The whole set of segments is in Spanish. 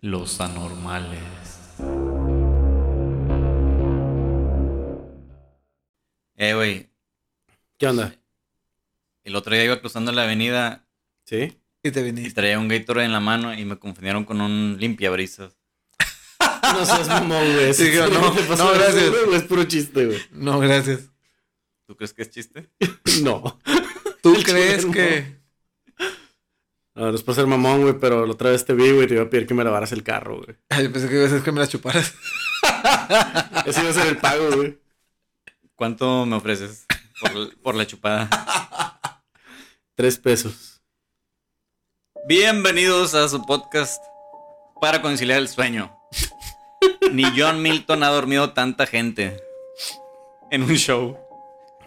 Los anormales. Eh, güey. ¿Qué onda? El otro día iba cruzando la avenida ¿Sí? Y te y viniste. traía un Gatorade en la mano y me confundieron con un limpiabrisas. No seas mamón, güey. Sí, no, pasó, no, gracias. güey, Es puro chiste, güey. No, gracias. ¿Tú crees que es chiste? No. ¿Tú El crees que.? Es por ser mamón, güey, pero la otra vez te vi, güey, te iba a pedir que me lavaras el carro, güey. Yo pensé que iba a ser que me la chuparas. Ese iba a ser el pago, güey. ¿Cuánto me ofreces por, por la chupada? Tres pesos. Bienvenidos a su podcast para conciliar el sueño. Ni John Milton ha dormido tanta gente en un show.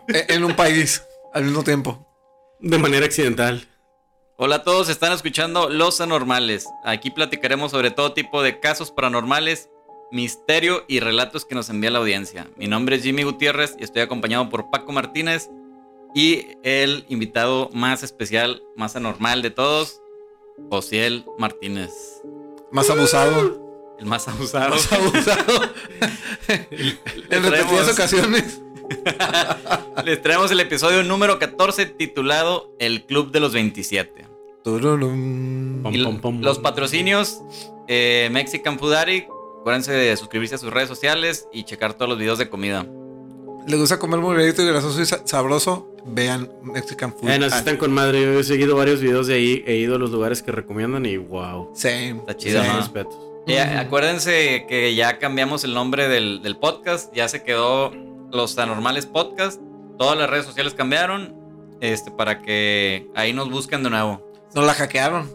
E- en un país, al mismo tiempo. De manera accidental. Hola a todos, están escuchando Los Anormales. Aquí platicaremos sobre todo tipo de casos paranormales, misterio y relatos que nos envía la audiencia. Mi nombre es Jimmy Gutiérrez y estoy acompañado por Paco Martínez y el invitado más especial, más anormal de todos, Josiel Martínez. Más abusado. El más abusado. Más abusado. en repetidas ocasiones. Les traemos el episodio número 14 titulado El Club de los 27. Y los patrocinios, eh, Mexican Food Addict, acuérdense de suscribirse a sus redes sociales y checar todos los videos de comida. ¿Les gusta comer muy y grasoso y sa- sabroso? Vean Mexican Food. Eh, nos están con madre. Yo he seguido varios videos de ahí. He ido a los lugares que recomiendan y wow. Same. Está chido. Eh, acuérdense que ya cambiamos el nombre del, del podcast, ya se quedó Los Anormales Podcast, todas las redes sociales cambiaron, este, para que ahí nos busquen de nuevo. Nos la hackearon.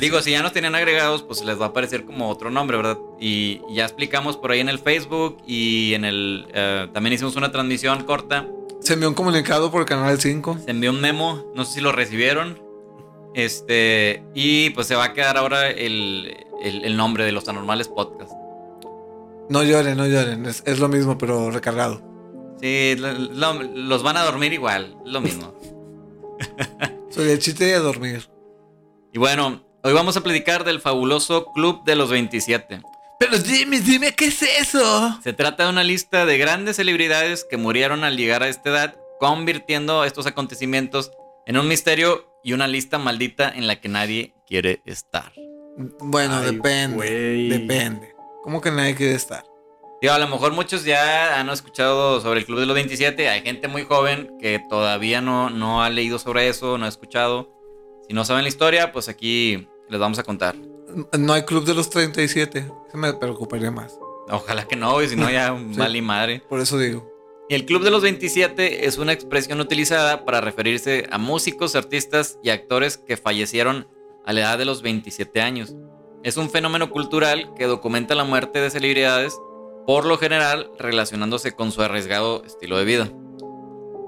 Digo, si ya nos tenían agregados, pues les va a aparecer como otro nombre, ¿verdad? Y ya explicamos por ahí en el Facebook y en el... eh, también hicimos una transmisión corta. Se envió un comunicado por el canal 5. Se envió un memo, no sé si lo recibieron. Este, y pues se va a quedar ahora el, el- el nombre de los anormales podcast. No lloren, no lloren. Es, es lo mismo, pero recargado. Sí, lo- lo- los van a dormir igual, lo mismo. Soy el chiste de dormir. Y bueno, hoy vamos a platicar del fabuloso Club de los 27. Pero Jimmy, dime, ¿qué es eso? Se trata de una lista de grandes celebridades que murieron al llegar a esta edad, convirtiendo estos acontecimientos en un misterio y una lista maldita en la que nadie quiere estar. Bueno, Ay, depende. Depende. ¿Cómo que nadie quiere estar? Digo, a lo mejor muchos ya han escuchado sobre el Club de los 27. Hay gente muy joven que todavía no, no ha leído sobre eso, no ha escuchado. Si no saben la historia, pues aquí les vamos a contar. No hay club de los 37. Eso me preocuparía más. Ojalá que no, y si no ya Sí. vale y madre. Por eso digo. El Club de los 27 es una expresión utilizada para referirse a músicos, artistas y actores que fallecieron a la edad de los 27 años. Es un fenómeno cultural que documenta la muerte de celebridades, por lo general relacionándose con su arriesgado estilo de vida.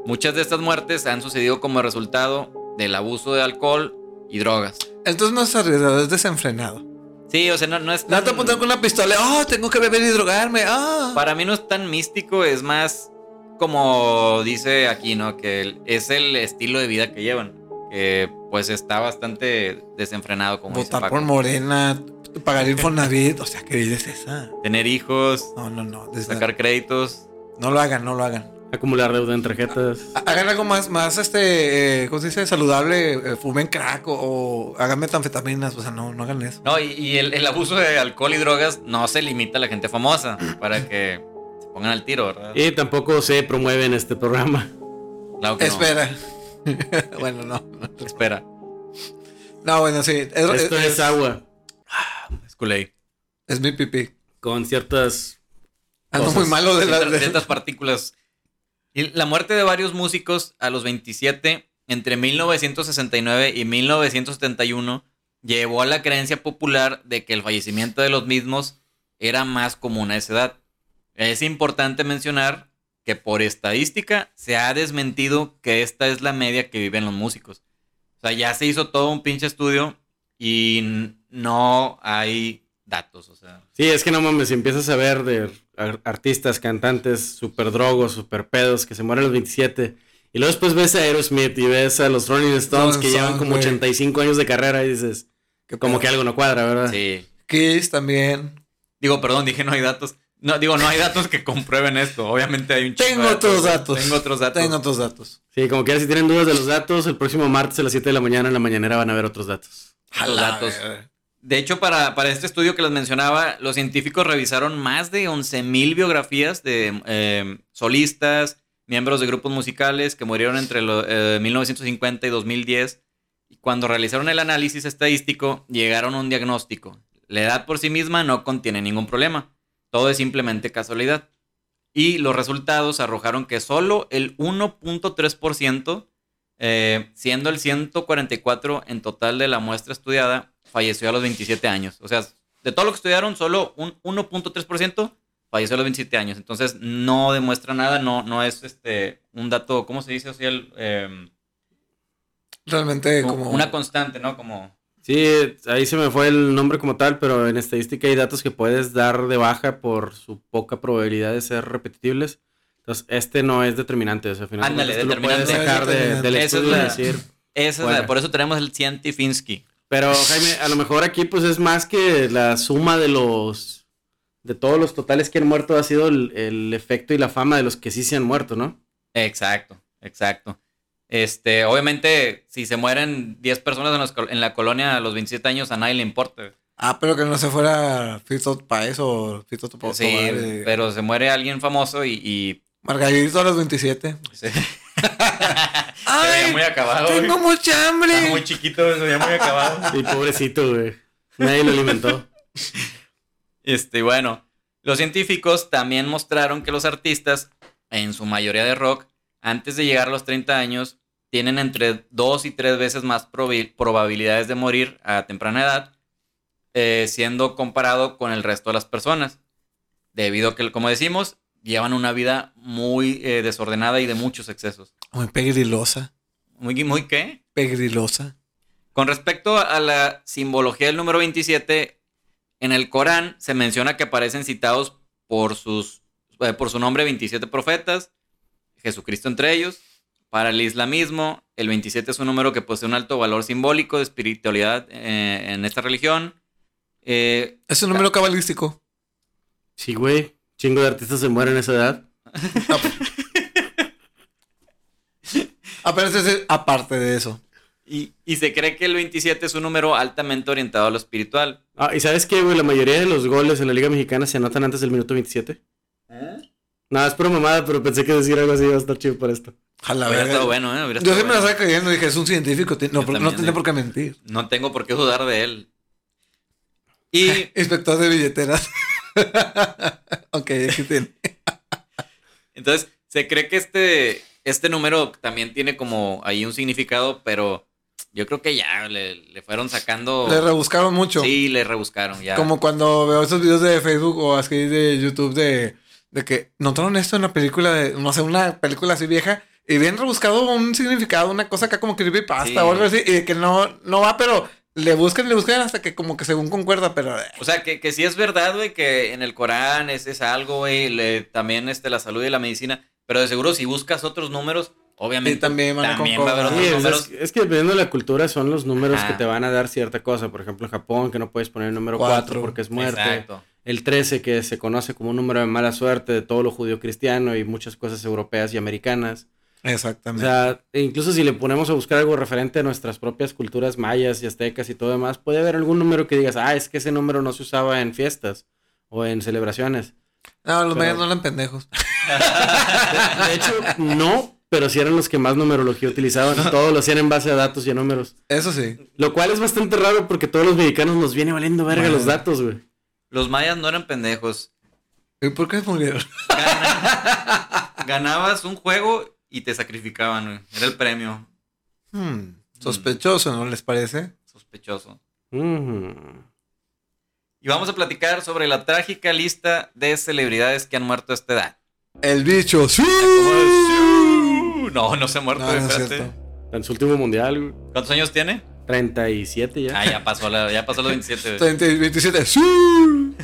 Muchas de estas muertes han sucedido como resultado del abuso de alcohol y drogas. Entonces no es arriesgado, es desenfrenado. Sí, o sea, no, no es No te tan- apuntan con una pistola. Oh, tengo que beber y drogarme. Ah. Para mí no es tan místico, es más como dice aquí, ¿no? Que es el estilo de vida que llevan. Que pues está bastante desenfrenado, como Votar por Morena, pagar Infonavit. O sea, ¿qué vida es esa? Tener hijos, No, no, no. desde- sacar créditos. No lo hagan, no lo hagan. Acumular deuda en tarjetas. Ha- Hagan algo más, más este, eh, ¿cómo se dice? Saludable. eh, fumen crack o, o hagan metanfetaminas. O sea, no, no hagan eso. No, y, y el, el abuso de alcohol y drogas no se limita a la gente famosa para que se pongan al tiro, ¿verdad? Y tampoco se promueve en este programa. Claro que no. Espera. bueno, no. Espera. No, bueno, sí. Es, Esto es- es agua. Es Kool-Aid. es mi pipí. Con ciertas. Ando Cosas. muy malo de la. ciertas, de- ciertas partículas. Y la muerte de varios músicos a los 27 entre 1969 y 1971 llevó a la creencia popular de que el fallecimiento de los mismos era más común a esa edad. Es importante mencionar que por estadística se ha desmentido que esta es la media que viven los músicos. O sea, ya se hizo todo un pinche estudio y no hay datos, o sea. Sí, es que no mames, si empiezas a ver de ar- artistas, cantantes, super drogos, super pedos, que se mueren a los 27. Y luego después ves a Aerosmith y ves a los Rolling Stones que llevan como güey. 85 años de carrera y dices, ¿Qué como que algo no cuadra, ¿verdad? Sí. Kiss también. Digo, perdón, dije no hay datos. No, digo, no hay datos que comprueben esto. Obviamente hay un chingo Tengo de otros datos. Tengo otros datos. Tengo otros datos. Sí, como quiera, si tienen dudas de los datos, el próximo martes a las 7 de la mañana en la mañanera van a ver otros datos. Los datos. De hecho, para, para este estudio que les mencionaba, los científicos revisaron más de 11.000 biografías de eh, solistas, miembros de grupos musicales que murieron entre lo- eh, 1950 y 2010. Y cuando realizaron el análisis estadístico, llegaron a un diagnóstico. La edad por sí misma no contiene ningún problema. Todo es simplemente casualidad. Y los resultados arrojaron que solo el 1.3%, eh, siendo el 144 en total de la muestra estudiada, falleció a los 27 años. O sea, de todo lo que estudiaron, solo un 1.3% falleció a los 27 años. Entonces, no demuestra nada, no, no es este un dato, ¿cómo se dice? O sea, el, eh, Realmente como como... una constante, ¿no? Como... Sí, ahí se me fue el nombre como tal, pero en estadística hay datos que puedes dar de baja por su poca probabilidad de ser repetibles. Entonces, este no es determinante. O sea, al final Ándale, tú lo puedes determinante. dejar de- del Esa es estudio y la- decir. Esa es la- Fuera. por eso tenemos el Cientifinsky. Pero, Jaime, a lo mejor aquí pues es más que la suma de los... De todos los totales que han muerto ha sido el, el efecto y la fama de los que sí se han muerto, ¿no? Exacto, exacto. Este, obviamente, si se mueren 10 personas en, los col- en la colonia a los 27 años, a nadie le importa. Ah, pero que no se fuera Fito Paez o Fito Topo. Sí, pero se muere alguien famoso y... y Margarito a los 27. se, se veía muy acabado. güey. Tengo mucha hambre. Estaba muy chiquito, se veía muy acabado. Y pobrecito, güey. Nadie lo alimentó. Este, bueno, los científicos también mostraron que los artistas, en su mayoría de rock, antes de llegar a los 30 años, tienen entre dos y tres veces más probabilidades de morir a temprana edad, eh, siendo comparado con el resto de las personas. Debido a que, como decimos, llevan una vida muy eh, desordenada y de muchos excesos. Muy pegrilosa. ¿Muy, muy qué? Pegrilosa. Con respecto a la simbología del número 27, en el Corán se menciona que aparecen citados por, sus, eh, por su nombre 27 profetas, Jesucristo entre ellos. Para el islamismo, el 27 es un número que posee un alto valor simbólico de espiritualidad eh, en esta religión. Eh, Es un número cabalístico. Sí, güey. Chingo de artistas se mueren a esa edad. Apenas es aparte de eso. y, y se cree que el 27 es un número altamente orientado a lo espiritual. Ah, ¿y sabes qué, güey? La mayoría de los goles en la Liga Mexicana se anotan antes del minuto 27. Nada, es pura mamada, pero pensé que decir algo así iba a estar chido para esto. A la Hubiera verga. estado bueno, ¿eh? Hubiera Yo sí me la bueno. estaba creyendo. Dije, es un científico. No, no eh. por qué mentir. No tengo por qué dudar de él. Y Inspector de billeteras. ok, tiene. Entonces, se cree que este, este número también tiene como ahí un significado, pero yo creo que ya le, le fueron sacando. Le rebuscaron mucho. Sí, le rebuscaron ya. Como cuando veo esos videos de Facebook o así de YouTube de, de que notaron esto en la película de, no sé, una película así vieja y bien rebuscado un significado, una cosa acá como creepypasta Sí. o algo así, y que no, no va, pero le buscan, le buscan hasta que como que según concuerda, pero eh, O sea, que, que sí es verdad, güey, que en el Corán es, es algo, güey, también este, la salud y la medicina, pero de seguro si buscas otros números, obviamente Sí, también van también va a haber otros Sí, es, números. es- es que dependiendo de la cultura son los números Ajá. que te van a dar cierta cosa. Por ejemplo, en Japón, que no puedes poner el número 4 Cuatro. porque es muerte. Exacto. El 13, que se conoce como un número de mala suerte de todo lo judío cristiano y muchas cosas europeas y americanas. O exactamente. sea, e incluso si le ponemos a buscar algo referente a nuestras propias culturas mayas y aztecas y todo demás, puede haber algún número que digas, ah, es que ese número no se usaba en fiestas o en celebraciones. no, los pero- medios no eran pendejos. De, de hecho, no, pero sí eran los que más numerología utilizaban. Todos lo hacían en base a datos y a números. Eso sí. Lo cual es bastante raro porque todos los mexicanos nos viene valiendo verga Bueno. los datos, güey. Los mayas no eran pendejos. ¿Y por qué murieron? Gana- ganabas un juego y te sacrificaban, güey. Era el premio. Hmm, sospechoso, ¿no les parece? Sospechoso. Y vamos a platicar sobre la trágica lista de celebridades que han muerto a esta edad. El bicho. ¡sí! No, no se ha muerto, No, no es espérate. cierto. En su último mundial, güey. ¿Cuántos años tiene? 37 ya. Ah, ya pasó, la, ya pasó los 27. güey. 30 y 27. ¡sí!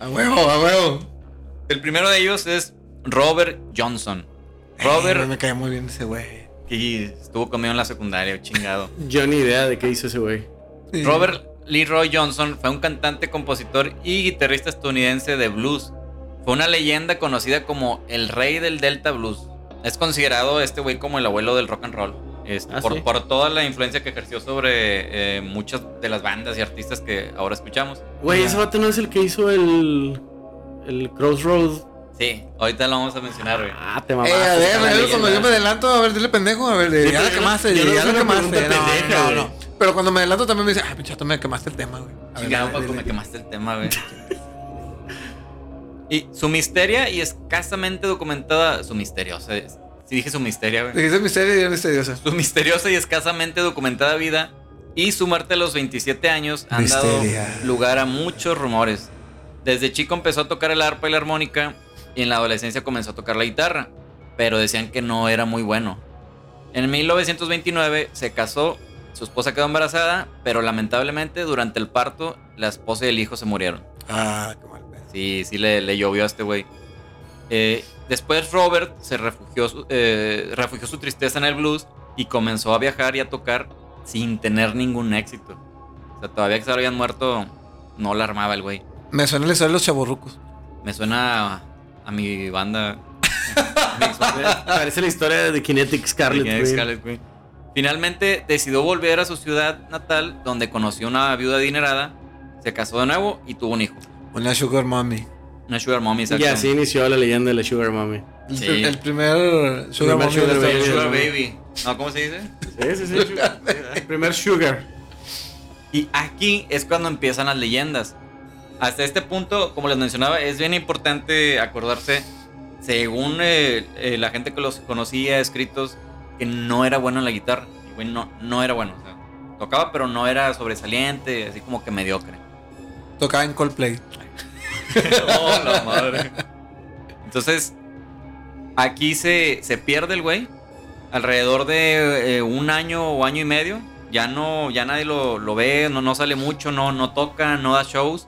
A huevo, a huevo. El primero de ellos es Robert Johnson. Eh, Robert, me cae muy bien ese güey. que estuvo conmigo en la secundaria, chingado. Yo ni idea de qué hizo ese güey. Sí. Robert Leroy Johnson fue un cantante, compositor y guitarrista estadounidense de blues. Fue una leyenda conocida como el rey del Delta Blues. Es considerado este güey como el abuelo del rock and roll. Este, Ah, por, sí. por toda la influencia que ejerció sobre eh, muchas de las bandas y artistas que ahora escuchamos. Güey, ese vato no es el que hizo el. El Crossroads. Sí, ahorita lo vamos a mencionar, güey. Ah, te Eh, mamaste. a ver, está la a ver, leyenda. cuando yo me adelanto, a ver, dile pendejo, a ver, ya la quemaste, ya la quemaste. No, no, no. Pero cuando me adelanto también me dice, ay, pinchato, me quemaste el tema, güey. A ver, Chingado, Paco, me quemaste el tema, güey. y su misteria y escasamente documentada. Su misteriosa. Si dije su misteria, güey. Dijiste misterio y era misteriosa. Su misteriosa y escasamente documentada vida y su muerte a los 27 años han Misteria. dado lugar a muchos rumores. Desde chico empezó a tocar el arpa y la armónica y en la adolescencia comenzó a tocar la guitarra, pero decían que no era muy bueno. En 1929 se casó, su esposa quedó embarazada, pero lamentablemente durante el parto la esposa y el hijo se murieron. Ah, qué mal. Sí, sí le, le llovió a este güey. Eh, después Robert se refugió, su- eh, refugió su tristeza en el blues y comenzó a viajar y a tocar sin tener ningún éxito. O sea, todavía que se habían muerto, no la armaba el güey. Me suena la historia de los chaborrucos. Me suena a, mi banda. Parece la historia de Kinetic Scarlet. de Queen. Scarlet Queen. Finalmente decidió volver a su ciudad natal, donde conoció una viuda adinerada, se casó de nuevo y tuvo un hijo. Una sugar mommy. Una sugar mommy, Y así inició la leyenda de la Sugar Mommy. El, Sí. el primer sugar primer mommy. sugar de baby. Sugar baby. No, ¿cómo se dice? Sí, sí, sí. sugar. El primer Sugar. Y aquí es cuando empiezan las leyendas. Hasta este punto, como les mencionaba, es bien importante acordarse, según eh, eh, la gente que los conocía, escritos, que no era bueno en la guitarra. El güey no, no era bueno. o sea, tocaba, pero no era sobresaliente, así como que mediocre. Tocaba en Coldplay. oh, la madre. Entonces, aquí se, se pierde el güey. Alrededor de eh, un año o año y medio. Ya no, ya nadie lo, lo ve, no, no sale mucho, no, no toca, no da shows.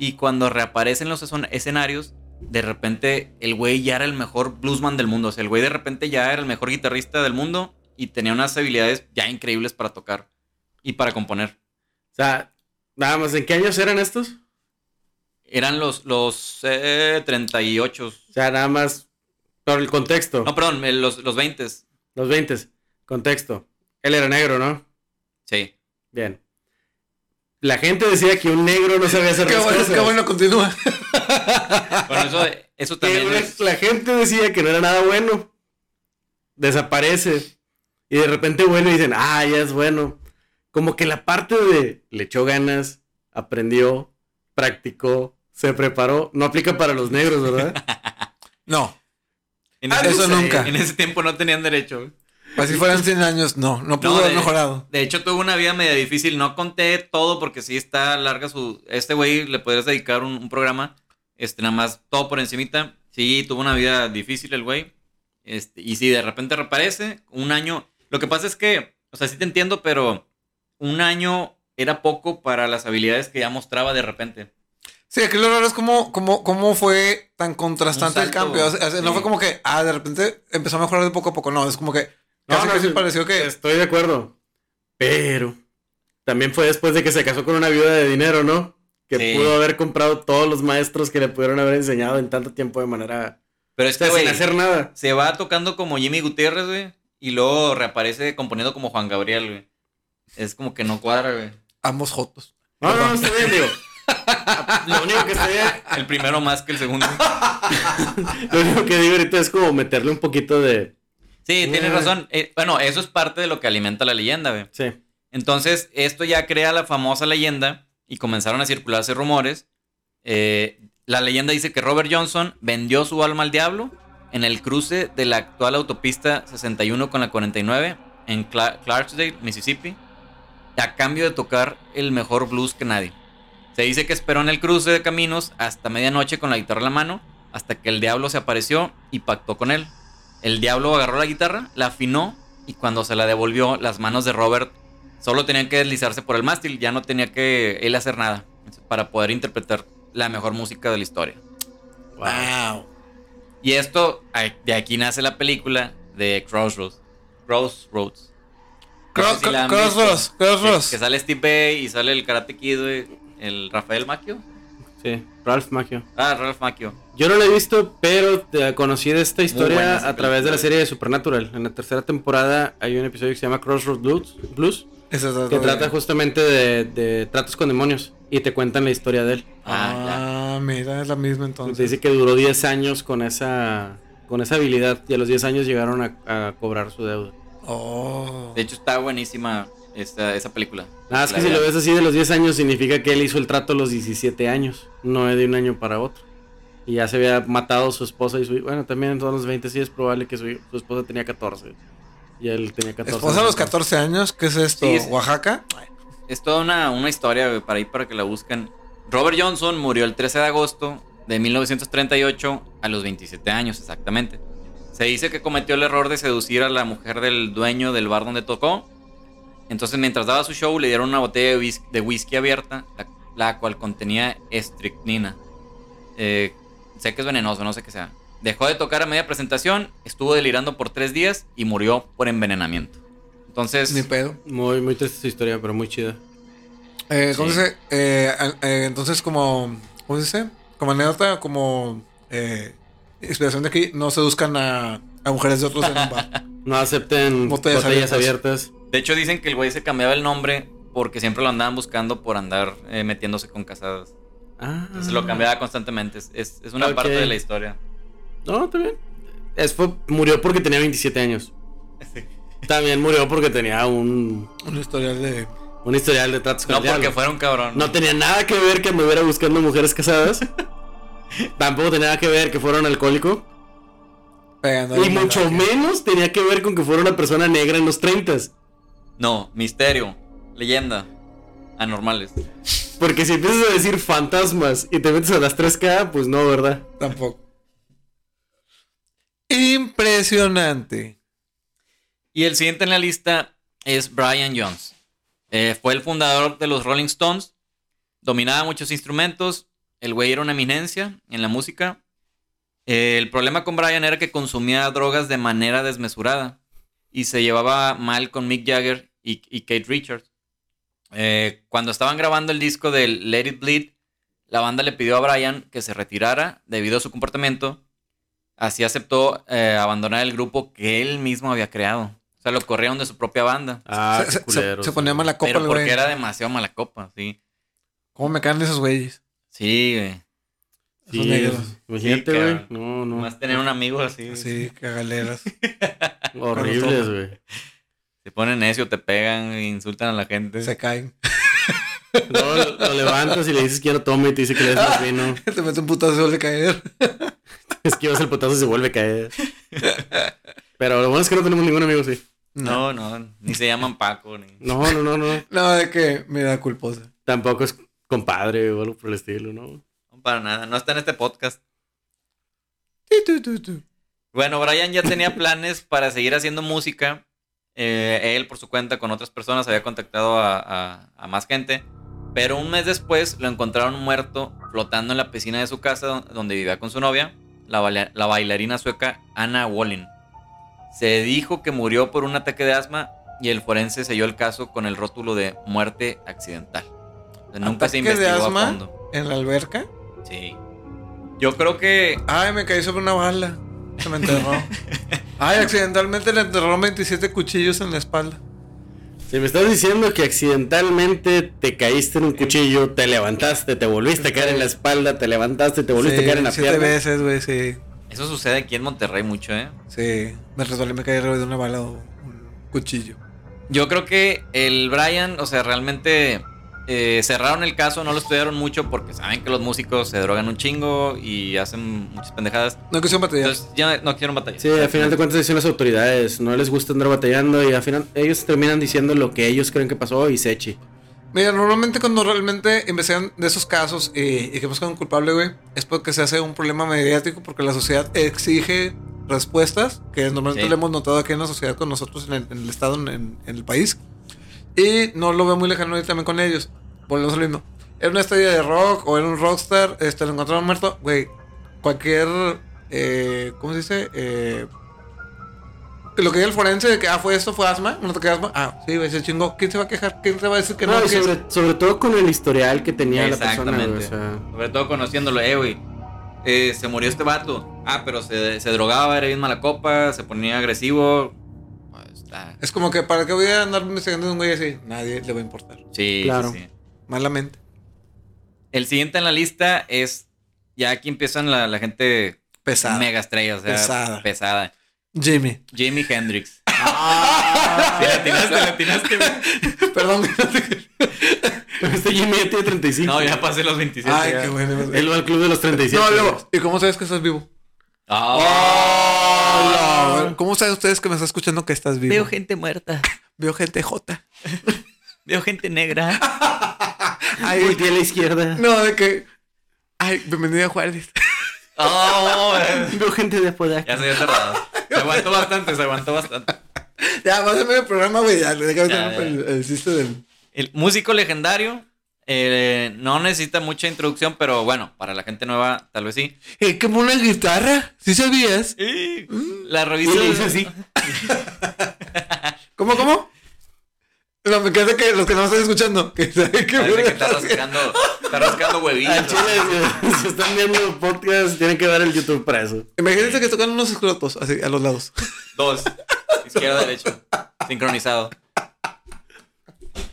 Y cuando reaparece en los escen- escenarios, de repente el güey ya era el mejor bluesman del mundo. O sea, el güey de repente ya era el mejor guitarrista del mundo y tenía unas habilidades ya increíbles para tocar y para componer. O sea, nada más, ¿en qué años eran estos? Eran los, los eh, 38. O sea, nada más por el contexto. No, perdón, eh, los, los 20. Los 20. Contexto. Él era negro, ¿no? Sí. Bien. La gente decía que un negro no sabía hacer Qué las bueno, cosas. qué bueno, continúa. Bueno, eso, eso también una- es. La gente decía que no era nada bueno. Desaparece. Y de repente bueno y dicen, ah, ya es bueno. Como que la parte de le echó ganas, aprendió, practicó, se preparó, no aplica para los negros, ¿verdad? No. En Ah, ese- eso nunca. En ese tiempo no tenían derecho. Así fueran 100 años, no. No pudo No, haber de- mejorado. De hecho, tuvo una vida media difícil. No conté todo porque sí está larga su. Este güey le podrías dedicar un, un programa. Este, nada más todo por encimita. Sí, tuvo una vida difícil el güey. Este, y si de repente reaparece, un año. Lo que pasa es que, o sea, sí te entiendo, pero un año era poco para las habilidades que ya mostraba de repente. Sí, aquí lo raro es cómo, cómo, cómo fue tan contrastante el cambio. O sea, no sí. fue como que, ah, de repente empezó a mejorar de poco a poco. No, es como que casi no, casi sí. pareció que. Estoy de acuerdo. Pero también fue después de que se casó con una viuda de dinero, ¿no? Que Sí. pudo haber comprado todos los maestros que le pudieron haber enseñado en tanto tiempo de manera... Pero O este sea, güey sin hacer nada. se va tocando como Jimmy Gutiérrez, güey. Y luego reaparece componiendo como Juan Gabriel, güey. Es como que no cuadra, güey. Ambos jotos. No, no, no, está bien, digo. Lo único que está bien, El primero más que el segundo. Lo único que digo ahorita es como meterle un poquito de. Sí, tienes razón. Eh, bueno, eso es parte de lo que alimenta la leyenda, güey. Sí. Entonces, esto ya crea la famosa leyenda y comenzaron a circularse rumores. Eh, la leyenda dice que Robert Johnson vendió su alma al diablo en el cruce de la actual autopista 61 con la 49 en Cla- Clarksdale, Mississippi, a cambio de tocar el mejor blues que nadie. Se dice que esperó en el cruce de caminos hasta medianoche con la guitarra en la mano, hasta que el diablo se apareció y pactó con él. El diablo agarró la guitarra, la afinó y cuando se la devolvió, las manos de Robert solo tenían que deslizarse por el mástil, ya no tenía que él hacer nada para poder interpretar la mejor música de la historia. Wow. Y esto, de aquí nace la película de Crossroads. Crossroads. No sé si Crossroads. Crossroads. Que, que sale Steve Bay y sale el Karate Kid, el Rafael Macchio. Sí, Ralph Macchio. Ah, Ralph Macchio. Yo no la he visto, pero te- conocí de esta historia a través de la serie de Supernatural. En la tercera temporada hay un episodio que se llama Crossroads Blues, Blues Ese es que trata justamente de, de tratos con demonios y te cuentan la historia de él. Ah, Ah, mira, es la misma Te entonces. dice que duró 10 años con esa con esa habilidad y a los 10 años llegaron a, a cobrar su deuda. Oh. De hecho, está buenísima esa, esa película. Nada, es que si lo ves así de los 10 años significa que él hizo el trato a los 17 años, no de un año para otro. Y ya se había matado su esposa y su hijo. Bueno, también en todos los 20 sí es probable que su, su esposa tenía 14. Y él tenía 14. Esposa a los 14 años, ¿qué es esto? Sí, es- ¿Oaxaca? Es toda una, una historia para ir para que la busquen. Robert Johnson murió el 13 de agosto de 1938 a los 27 años exactamente. Se dice que cometió el error de seducir a la mujer del dueño del bar donde tocó. Entonces mientras daba su show le dieron una botella de whisky, de whisky abierta, la, la cual contenía estricnina. Eh, sé que es venenoso, no sé qué sea. Dejó de tocar a media presentación, estuvo delirando por tres días y murió por envenenamiento. Entonces... Ni pedo. Muy, muy triste su historia, pero muy chida. Eh, ¿Cómo Sí. se dice? Eh, eh, entonces, como. ¿Cómo se dice? Como anécdota, como. Eh, inspiración de aquí, no seduzcan a, a mujeres de otros en un bar. No acepten Botellas botellas, abiertas. abiertas. De hecho, dicen que el güey se cambiaba el nombre porque siempre lo andaban buscando por andar eh, metiéndose con casadas. Ah. Entonces lo cambiaba constantemente. Es, es- es una parte de la historia. No, bien. Es, fue- murió porque tenía 27 años. También murió porque tenía un, Un historial de. un historial de tratos con No porque fuera un cabrón. No tenía nada que ver que me hubiera buscando mujeres casadas. Tampoco tenía nada que ver que fuera un alcohólico. Pegando Y mucho menos tenía que ver con que fuera una persona negra en los 30. No, misterio, leyenda, anormales. Porque si empiezas a decir fantasmas y te metes a las 3K, pues no, ¿verdad? Tampoco. Impresionante. Y el siguiente en la lista es Brian Jones. Eh, fue el fundador de los Rolling Stones. Dominaba muchos instrumentos. El güey era una eminencia en la música. Eh, el problema con Brian era que consumía drogas de manera desmesurada. Y se llevaba mal con Mick Jagger y, y Kate Richards. Eh, cuando estaban grabando el disco de Let It Bleed, la banda le pidió a Brian que se retirara debido a su comportamiento. Así aceptó eh, abandonar el grupo que él mismo había creado. O sea, lo corrieron de su propia banda. Ah, se, qué se- se ponía mala copa pero el porque güey. era demasiado mala copa, sí. ¿Cómo me caen esos güeyes? Sí, güey. Sí, negros. imagínate, Sí, güey. cabrón. no, no. Más tener un amigo así. Sí, cagaleras. Horribles, güey. Se ponen necio, te pegan, insultan a la gente. Se caen. Luego lo, lo levantas y le dices que ya no tome y te dice que le des más vino. Te mete un putazo y se vuelve a caer. Esquivas el potazo y se vuelve a caer. Pero lo bueno es que no tenemos ningún amigo así. No, no, ni se llaman Paco. Ni... No, no, no, no. No, de que me da culposa. Tampoco es compadre o algo por el estilo, ¿no? No, para nada, no está en este podcast. Bueno, Brian ya tenía planes para seguir haciendo música. Eh, él, por su cuenta, con otras personas, había contactado a, a- a más gente. Pero un mes después lo encontraron muerto flotando en la piscina de su casa don- donde vivía con su novia, la, baila- la bailarina sueca Anna Wallin. Se dijo que murió por un ataque de asma y el forense selló el caso con el rótulo de muerte accidental. O sea, nunca se ¿Ataque de investigó a asma? fondo. En la alberca. Sí. Yo creo que Ay, me caí sobre una bala. Se me enterró. Ay, accidentalmente le enterraron 27 cuchillos en la espalda. Si me estás diciendo que accidentalmente te caíste en un cuchillo, te levantaste, te volviste a caer en la espalda, te levantaste, te volviste Sí, a caer en la siete pierna. veces, güey, sí. eso sucede aquí en Monterrey mucho, ¿eh? Sí. Me resbalé me caí de una bala o un cuchillo. Yo creo que el Brian, o sea, realmente eh, cerraron el caso, no lo estudiaron mucho porque saben que los músicos se drogan un chingo y hacen muchas pendejadas. No quisieron batallar. Entonces ya no quieren batallar. Sí, al final de cuentas dicen las autoridades, no les gusta andar batallando y al final ellos terminan diciendo lo que ellos creen que pasó y se eche. Mira, normalmente cuando realmente investigan de esos casos y, y que buscan un culpable, güey, es porque se hace un problema mediático porque la sociedad exige respuestas, que normalmente Sí. lo hemos notado aquí en la sociedad con nosotros, en el, en el estado, en, en- en el país. Y no lo veo muy lejano ahorita también con ellos. Volvemos a lo mismo. Era una estrella de rock o era un rockstar, este, lo encontraron muerto, güey. Cualquier, eh, ¿cómo se dice? Eh, lo que diga el forense de que, ah, fue esto, fue asma, un ataque de asma. Ah, sí, güey, se chingó. ¿Quién se va a quejar? ¿Quién se va a decir que no? No, sobre, sobre todo con el historial que tenía la persona, güey. Exactamente. O sea, Sobre todo conociéndolo, eh, güey. eh, se murió este vato. Ah, pero se, se drogaba, era bien mala copa, se ponía agresivo. Está- Es como que, ¿para qué voy a andar investigando de un güey así? Nadie le va a importar. Sí, Claro. sí, sí. Malamente. El siguiente en la lista es. Ya aquí empiezan la, la gente Pesada. mega estrella, o sea, Pesada. pesada. Jimmy. Jimi Hendrix. Ah. Sí, le atinaste, le atinaste, güey. Perdón. este Jimmy ya tiene 35. No, ya pasé los 27. Ay, ya. qué bueno. Él va al club de los 37. No, luego, ¿y cómo sabes que estás vivo? Hola. ¿Cómo saben ustedes que me está escuchando que estás vivo? Veo gente muerta. Veo gente J. Veo gente negra. Ay, Volteé a la izquierda. no, de que. Ay, bienvenido a Juárez. Oh, Veo gente de Apodaca. ya se había cerrado. Se aguantó bastante, se aguantó bastante. Ya, pásame el programa, güey. Ya, déjame Ya, hacer el, el del. El músico legendario eh, no necesita mucha introducción, pero bueno, para la gente nueva, tal vez sí. Eh, ¿Qué una guitarra? ¿Sí sabías? La Y revista. le hice así. ¿Cómo, cómo? No, me queda que los que no están escuchando. Que saben que que está rascando, está rascando huevitos. chile, si, si están viendo podcast, tienen que ver el YouTube para eso. Imagínense que tocan unos escrotos así a los lados. Dos. Izquierda, derecho. Sincronizado.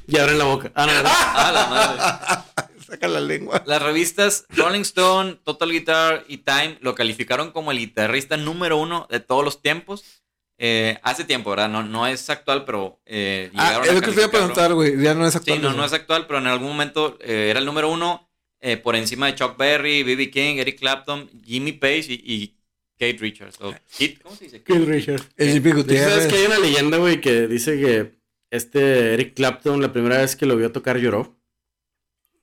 Y abren la boca. Ah, no, no. Ah, la madre. Saca la lengua. Las revistas Rolling Stone, Total Guitar y Time lo calificaron como el guitarrista número uno de todos los tiempos. Eh, hace tiempo, ¿verdad? No, no es actual, pero eh, Ah, es lo que te iba a preguntar, güey. Ya no es actual. Sí, no, no es actual, pero en algún momento eh, era el número uno eh, por encima de Chuck Berry, B.B. King, Eric Clapton, Jimmy Page y, y Kate Richards. O Kate- ¿Cómo se dice? Kill Richard. El Jimmy ¿Sabes Gutiérrez. que hay una leyenda, güey, que dice que este Eric Clapton, la primera vez que lo vio tocar, lloró?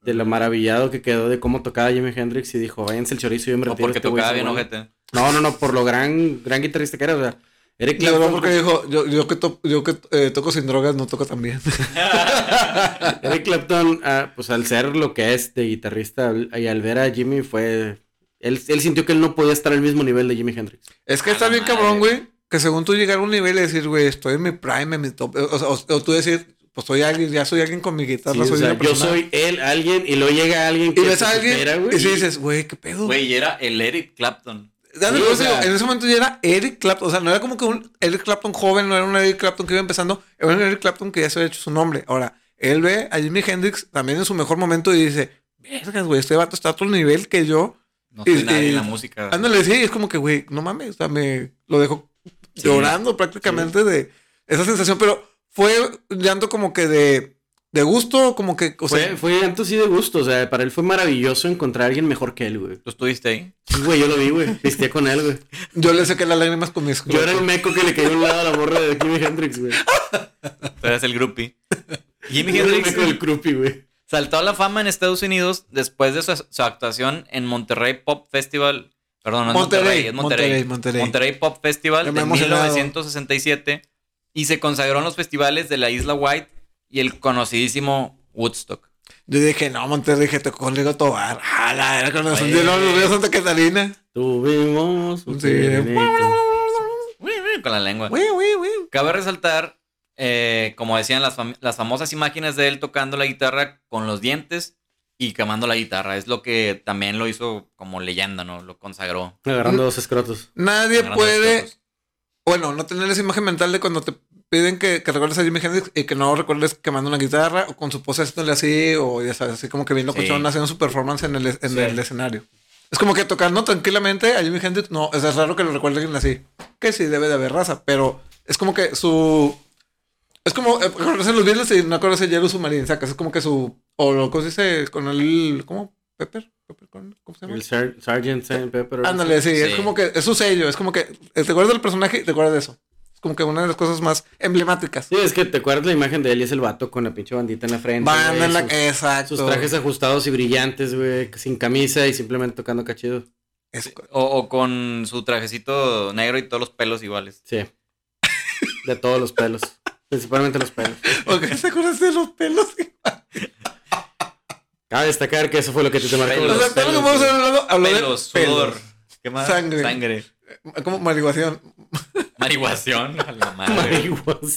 De lo maravillado que quedó de cómo tocaba Jimi Hendrix y dijo, váyanse el chorizo y me retiro. porque este tocaba bien muere". ojete. No, no, no, por lo gran, gran guitarrista que era. O sea, Eric Clapton, porque dijo, yo, yo que, to- yo que eh, toco sin drogas no toco tan bien. Eric Clapton, ah, pues al ser lo que es de guitarrista y al ver a Jimmy fue... Él, él sintió que él no podía estar al mismo nivel de Jimi Hendrix. es que está bien cabrón, güey. Que según tú llegar a un nivel y decir, güey, estoy en mi prime, en mi top. O, sea, o- o tú decir, pues soy alguien, ya soy alguien con mi guitarra, Sí, o soy sea, una yo soy él, alguien, y luego llega alguien Y que ves se a alguien supera, güey, y sí dices, güey, qué pedo. Güey, y era el Eric Clapton. Sí, o sea- en ese momento ya era Eric Clapton. O sea, no era como que un Eric Clapton joven, no era un Eric Clapton que iba empezando. Era un Eric Clapton que ya se había hecho su nombre. Ahora, él ve a Jimi Hendrix también en su mejor momento y dice, vergas, güey, este vato está a otro nivel que yo. No soy Y- nadie y- en la música. Ándale, sí, es como que, güey, no mames, o sea, me lo dejó Sí. llorando prácticamente de esa sensación, pero fue llanto como que de, de gusto, como que, o sea, Fue, fue llanto sí de gusto, o sea, para él fue maravilloso encontrar a alguien mejor que él, güey. ¿Tú estuviste ahí? Sí, güey, yo lo vi, güey. Vistía con él, güey. yo le saqué las lágrimas con mis Yo era el meco que le cayó a un lado a la borra de Jimi Hendrix, güey. Tú eras el groupie. Jimi era el Hendrix meco del Crupi, güey. saltó a la fama en Estados Unidos después de su, su actuación en Monterrey Pop Festival. Perdón, no es Monterrey, Monterrey, es Monterrey. Monterrey, Monterrey. Monterrey Pop Festival de me he emocionado. 1967 y se consagró en los festivales de la Isla White y el conocidísimo Woodstock. Yo dije, no, Monterrey, que tocó Rigo Tobar. Ah, la era con los de los Santa Catalina. Tuvimos un Sí. Con la lengua. Güey, güey, güey. Cabe resaltar, eh, como decían las, fam- las famosas imágenes de él tocando la guitarra con los dientes y quemando la guitarra. Es lo que también lo hizo como leyenda, ¿no? Lo consagró. Agarrando dos escrotos. Nadie Agarrando puede, los bueno, no tener esa imagen mental de cuando te piden que, que recuerdes a Jimi Hendrix y que no recuerdes quemando una guitarra o con su pose haciéndole así o ya sabes, así como que bien Sí. haciendo su performance en el, en Sí. el escenario. Es como que tocando tranquilamente a Jimi Hendrix, no, es raro que lo recuerden así. Que sí, debe de haber raza, pero es como que su... Es como eh, de los Beatles y no acordarse de Yellow Submarine, sacas. Es como que su... O lo que se dice con el... ¿Cómo? ¿Pepper? ¿Pepper con- ¿Cómo se llama? El Sar- Sergeant Saint Pepper. Ándale, sí, es como que es su sello, es como que eh, te acuerdas del personaje y te acuerdas de eso. Es como que una de las cosas más emblemáticas. Sí, es que te acuerdas la imagen de él y es el vato con la pinche bandita en la frente. Banda en la sus, exacto. sus trajes ajustados y brillantes, güey, sin camisa y simplemente tocando cachido. Es- O, o con su trajecito negro y todos los pelos iguales. Sí. De todos los pelos. Principalmente los pelos. ¿Por qué te acuerdas de los pelos? Cabe destacar que eso fue lo que te marcó. Pelos, o sea, pelos, de sudor. ¿Qué más? Sangre. Sangre. Como marihuación. Marihuación. a la madre. Marihuación.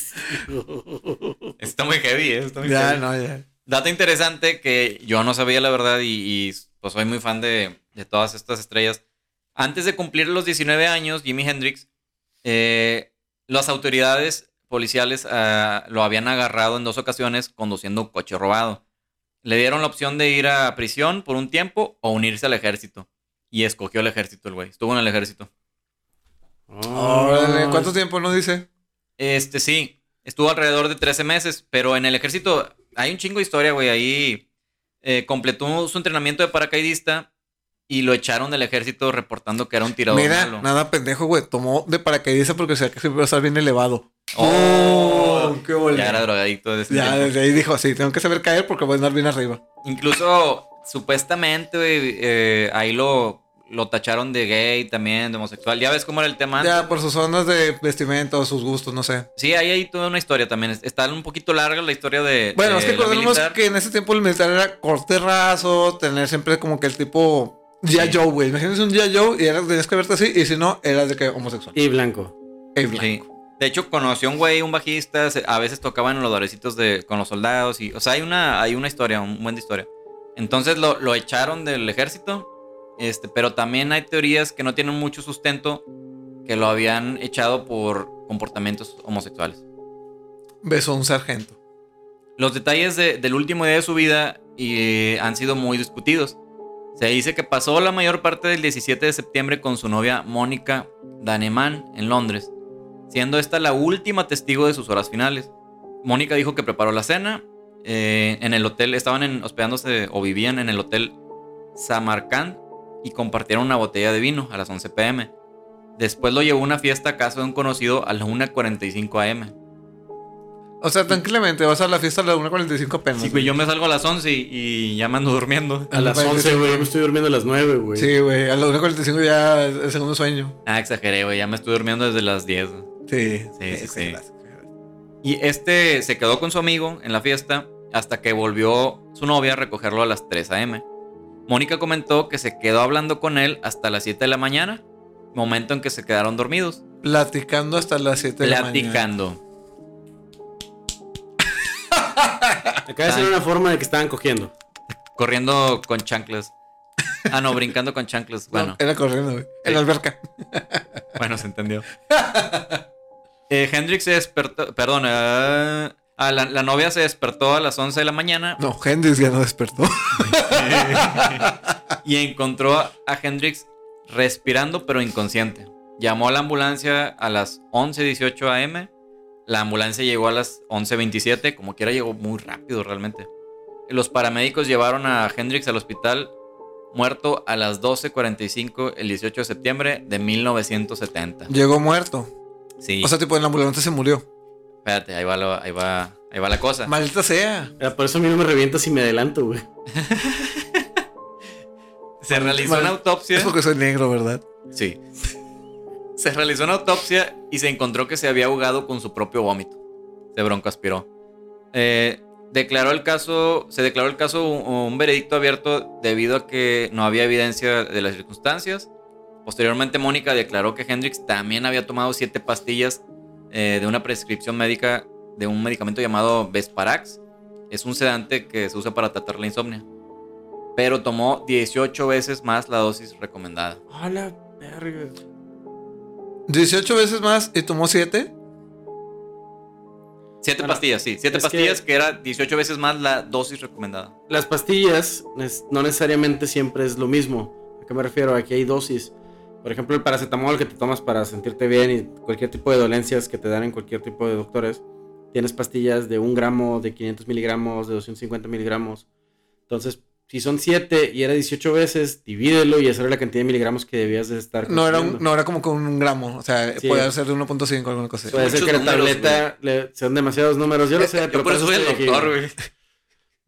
Está muy heavy, ¿eh? Está muy Ya, heavy. no, ya. Dato interesante que yo no sabía la verdad y, y, pues soy muy fan de, de todas estas estrellas. Antes de cumplir los 19 años, Jimi Hendrix, eh, las autoridades policiales ah, lo habían agarrado en dos ocasiones conduciendo un coche robado. Le dieron la opción de ir a prisión por un tiempo o unirse al ejército. Y escogió el ejército el güey. Estuvo en el ejército. Órale, ¿Cuánto tiempo no dice? Este sí, estuvo alrededor de 13 meses, pero en el ejército hay un chingo de historia, güey. Ahí eh, completó su entrenamiento de paracaidista y lo echaron del ejército reportando que era un tirador Mira, malo. nada pendejo, güey. Tomó de paracaidista porque sabía que siempre iba a estar bien elevado. Oh, qué ole. ya era drogadicto de ese Ya, tiempo. desde ahí dijo, sí, tengo que saber caer porque voy a andar bien arriba. Incluso, supuestamente, güey, eh, ahí lo, lo tacharon de gay también, de homosexual. Ya ves cómo era el tema antes? Ya, por sus zonas de vestimenta o sus gustos, no sé. Sí, ahí hay toda una historia también. Está un poquito larga la historia de. Bueno, de es que recordemos que en ese tiempo el militar era corte raso, tener siempre como que el tipo G.I. Sí. Joe, güey. Imagínense un G.I. Joe y era, tenías que verte así, y si no, eras de que homosexual. Y blanco. Ey, blanco. Sí. De hecho, conoció a un güey, un bajista, a veces tocaban en los barecitos de, con los soldados y, o sea, hay una, hay una historia, un buen de historia. Entonces lo, lo echaron del ejército, este, pero también hay teorías que no tienen mucho sustento que lo habían echado por comportamientos homosexuales. Besó a un sargento. Los detalles de- del último día de su vida eh, han sido muy discutidos. Se dice que pasó la mayor parte del 17 de septiembre con su novia Mónica Daneman en Londres, siendo esta la última testigo de sus horas finales. Mónica dijo que preparó la cena eh, en el hotel, estaban hospedándose o vivían en el hotel Samarkand y compartieron una botella de vino a las 11 pm. Después lo llevó a una fiesta a casa de un conocido a las 1.45 am. O sea, tranquilamente, vas a la fiesta a las 1.45 apenas. Sí, güey, yo me salgo a las 11 y, y ya me ando durmiendo. A las 11, güey. Yo me estoy durmiendo a las 9, güey. Sí, güey, a las 1.45 ya es el segundo sueño. Ah, exageré, güey, ya me estoy durmiendo desde las 10. Sí, Sí, sí, sí. Y este se quedó con su amigo en la fiesta hasta que volvió su novia a recogerlo a las 3 a.m. Mónica comentó que se quedó hablando con él hasta las 7 de la mañana, momento en que se quedaron dormidos, Platicando hasta las 7 de la mañana. platicando. Acaba de ser una forma de que estaban cogiendo. Corriendo con chanclas. Ah, no, brincando con chanclas. No, Bueno, era corriendo, güey. En la alberca. bueno, se entendió. Eh, Hendrix se despertó, perdón, eh, ah, la, la novia se despertó a las 11 de la mañana No, Hendrix ya no despertó. y encontró a Hendrix respirando pero inconsciente. Llamó a la ambulancia a las 11.18 am. La ambulancia llegó a las 11.27, como quiera llegó muy rápido realmente. Los paramédicos llevaron a Hendrix al hospital muerto a las 12.45 el 18 de septiembre de 1970. Llegó muerto. Sí, O sea, tipo, en la ambulancia se murió. espérate, ahí va, lo- ahí va, ahí va la cosa. Maldita sea. Mira, por eso a mí no me revienta si me adelanto, güey. Se realizó Mal- una autopsia. Es porque soy negro, ¿verdad? Sí. Se realizó una autopsia y se encontró que se había ahogado con su propio vómito. Se broncoaspiró. Eh, declaró el caso, se declaró el caso un, veredicto abierto debido a que no había evidencia de las circunstancias. Posteriormente, Mónica declaró que Hendrix también había tomado siete pastillas eh, de una prescripción médica de un medicamento llamado Vesparax. Es un sedante que se usa para tratar la insomnia. Pero tomó 18 veces más la dosis recomendada. A la verga. 18 veces más y tomó 7. Siete Bueno, pastillas, sí. Siete es pastillas que- que... era 18 veces más la dosis recomendada. Las pastillas no necesariamente siempre es lo mismo. ¿A qué me refiero? Aquí hay dosis. Por ejemplo, el paracetamol que te tomas para sentirte bien y cualquier tipo de dolencias que te dan en cualquier tipo de doctores. Tienes pastillas de un gramo, de 500 miligramos, de 250 miligramos. Entonces, si son 7 y era 18 veces, divídelo y esa era la cantidad de miligramos que debías de estar No era, un, no era como con un gramo. O sea, Sí. puede ser de 1.5 alguna cosa. Puede ser que la números, tableta le- sean demasiados números. Yo lo sé, Yo pero por eso soy el doctor, güey.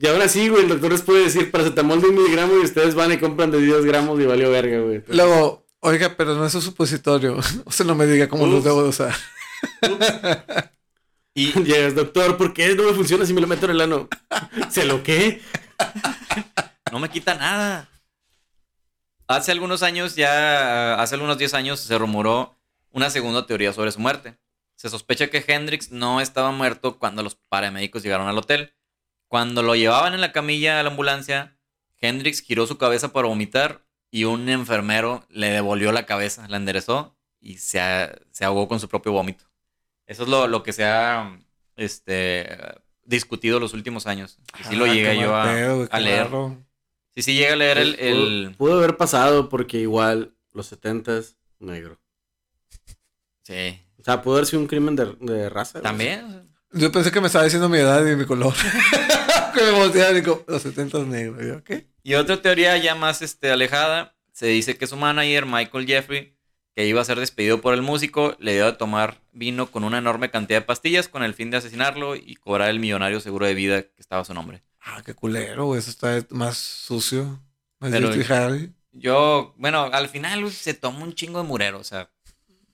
Y ahora sí, güey, el doctor les puede decir paracetamol de un miligramo y ustedes van y compran de 10 gramos y valió verga, güey. Luego, oiga, pero no es un supositorio. Usted no me diga cómo lo Ups. debo de usar. Y Llegas, doctor, ¿por qué no me funciona si me lo meto en el ano? ¿Se lo qué? no me quita nada. Hace algunos años, ya hace algunos 10 años, se rumoró una segunda teoría sobre su muerte. Se sospecha que Hendrix no estaba muerto cuando los paramédicos llegaron al hotel. Cuando lo llevaban en la camilla a la ambulancia, Hendrix giró su cabeza para vomitar y un enfermero le devolvió la cabeza, la enderezó y se, ahogó con su propio vómito. Eso es lo, lo que se ha este, discutido los últimos años. Y sí lo Ah, llegué yo a, pedo, a leer. Sí, sí, llega a leer el... el- Pudo, pudo haber pasado porque igual los setentas, negro. Sí, O sea, pudo haber sido un crimen de, de raza. también. Yo pensé que me estaba diciendo mi edad y mi color. que me volteaba y digo, los 70 negros. Yo, ¿qué? Y otra teoría ya más este, alejada, se dice que su manager, Michael Jeffrey, que iba a ser despedido por el músico, le dio a tomar vino con una enorme cantidad de pastillas con el fin de asesinarlo y cobrar el millonario seguro de vida que estaba a su nombre. Ah, qué culero, güey. Eso está más sucio. Más Pero-. Yo, bueno, al final se tomó un chingo de murero, o sea,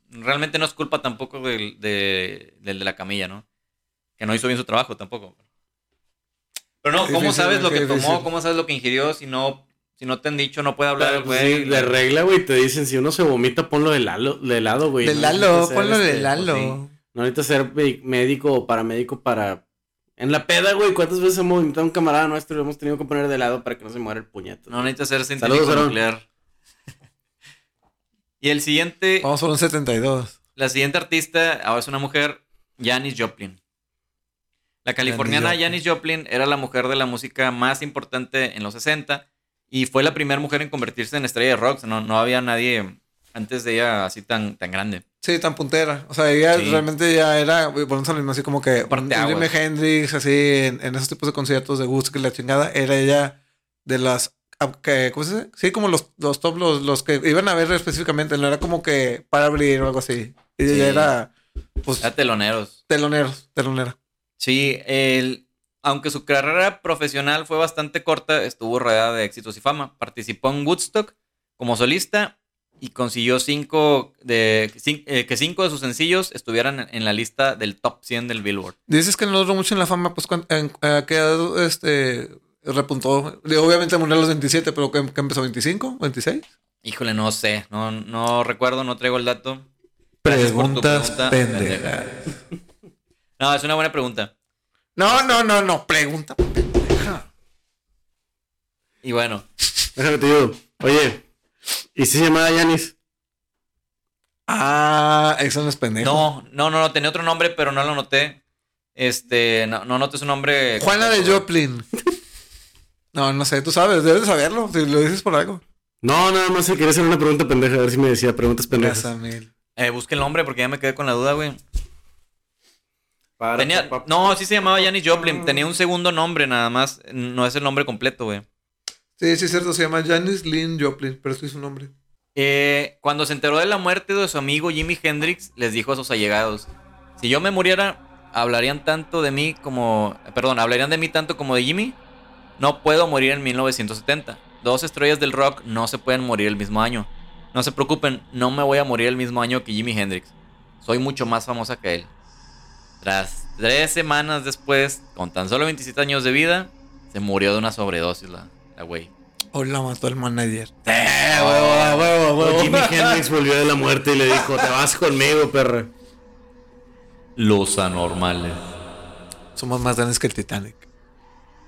realmente no es culpa tampoco del, de, del de la camilla, ¿no? Que no hizo bien su trabajo tampoco. Pero no, ¿cómo difícil, sabes lo que tomó? ¿Cómo sabes lo que ingirió si no, si no te han dicho, no puede hablar el pues, güey? sí, de regla, güey, te dicen, si uno se vomita, ponlo de lado, de lado güey. De No Lalo, ser, ponlo de este, Lalo. pues, sí. No necesitas ser médico o paramédico para... En la peda, güey, ¿cuántas veces hemos vomitado a un camarada nuestro y lo hemos tenido que poner de lado para que no se muera el puñeto? No necesitas ser científico Saludos, nuclear. y el siguiente, Vamos por un 72. la siguiente artista ahora es una mujer, Janis Joplin. La californiana Janis Janis Joplin era la mujer de la música más importante en los 60 y fue la primera mujer en convertirse en estrella de rock. No, no había nadie antes de ella así tan, tan grande. Sí, tan puntera. O sea, ella Sí. realmente ya era, por un así como que. Jimi Hendrix, así, en, en esos tipos de conciertos de gusto que la chingada, era ella de las, ah, que, ¿cómo se dice? Sí, como los, los top, los, los que iban a ver específicamente, no era como que para abrir o algo así. Y Sí. ella era, pues, Era teloneros. teloneros, telonera. Sí, el, aunque su carrera profesional fue bastante corta, estuvo rodeada de éxitos y fama. Participó en Woodstock como solista y consiguió cinco de, eh, que cinco de sus sencillos estuvieran en- la lista del top 100 del Billboard. Dices que no duró mucho en la fama, pues, ¿cuán- en, ¿a qué edad, este, repuntó? Obviamente murió a los 27, pero ¿qué, qué empezó? ¿25? ¿26? Híjole, no sé, no, no recuerdo, no traigo el dato. Gracias Preguntas pregunta, pendejas. No, es una buena pregunta. No, no, no, no, pregunta pendeja. Y bueno, Déjame te digo. Oye, ¿y si se llamaba Yanis? Ah, eso no es pendejo. no, no, no, no, tenía otro nombre, pero no lo noté. Este, no, no noté su nombre. Juana de Joplin. No, no sé, tú sabes, debes de saberlo, si lo dices por algo. No, nada más se quería hacer una pregunta pendeja, a ver si me decía preguntas pendejas. Eh, busque el nombre porque ya me quedé con la duda, güey. Para, Tenía, no, sí se llamaba Janis Joplin. Tenía un segundo nombre nada más. No es el nombre completo, güey. Sí, sí, es cierto, se llama Janis Lynn Joplin, pero este es su nombre. Eh, cuando se enteró de la muerte de su amigo Jimi Hendrix, les dijo a sus allegados: Si yo me muriera, hablarían tanto de mí como. Perdón, hablarían de mí tanto como de Jimmy. No puedo morir en 1970. Dos estrellas del rock no se pueden morir el mismo año. No se preocupen, no me voy a morir el mismo año que Jimi Hendrix. Soy mucho más famosa que él. Tras tres semanas después, con tan solo 27 años de vida, se murió de una sobredosis la, la güey. Hoy la mató el manager. ¡Eh, huevo, huevo, huevo! Jimi Hendrix volvió de la muerte y le dijo, te vas conmigo, perra. Los anormales. Somos más grandes que el Titanic.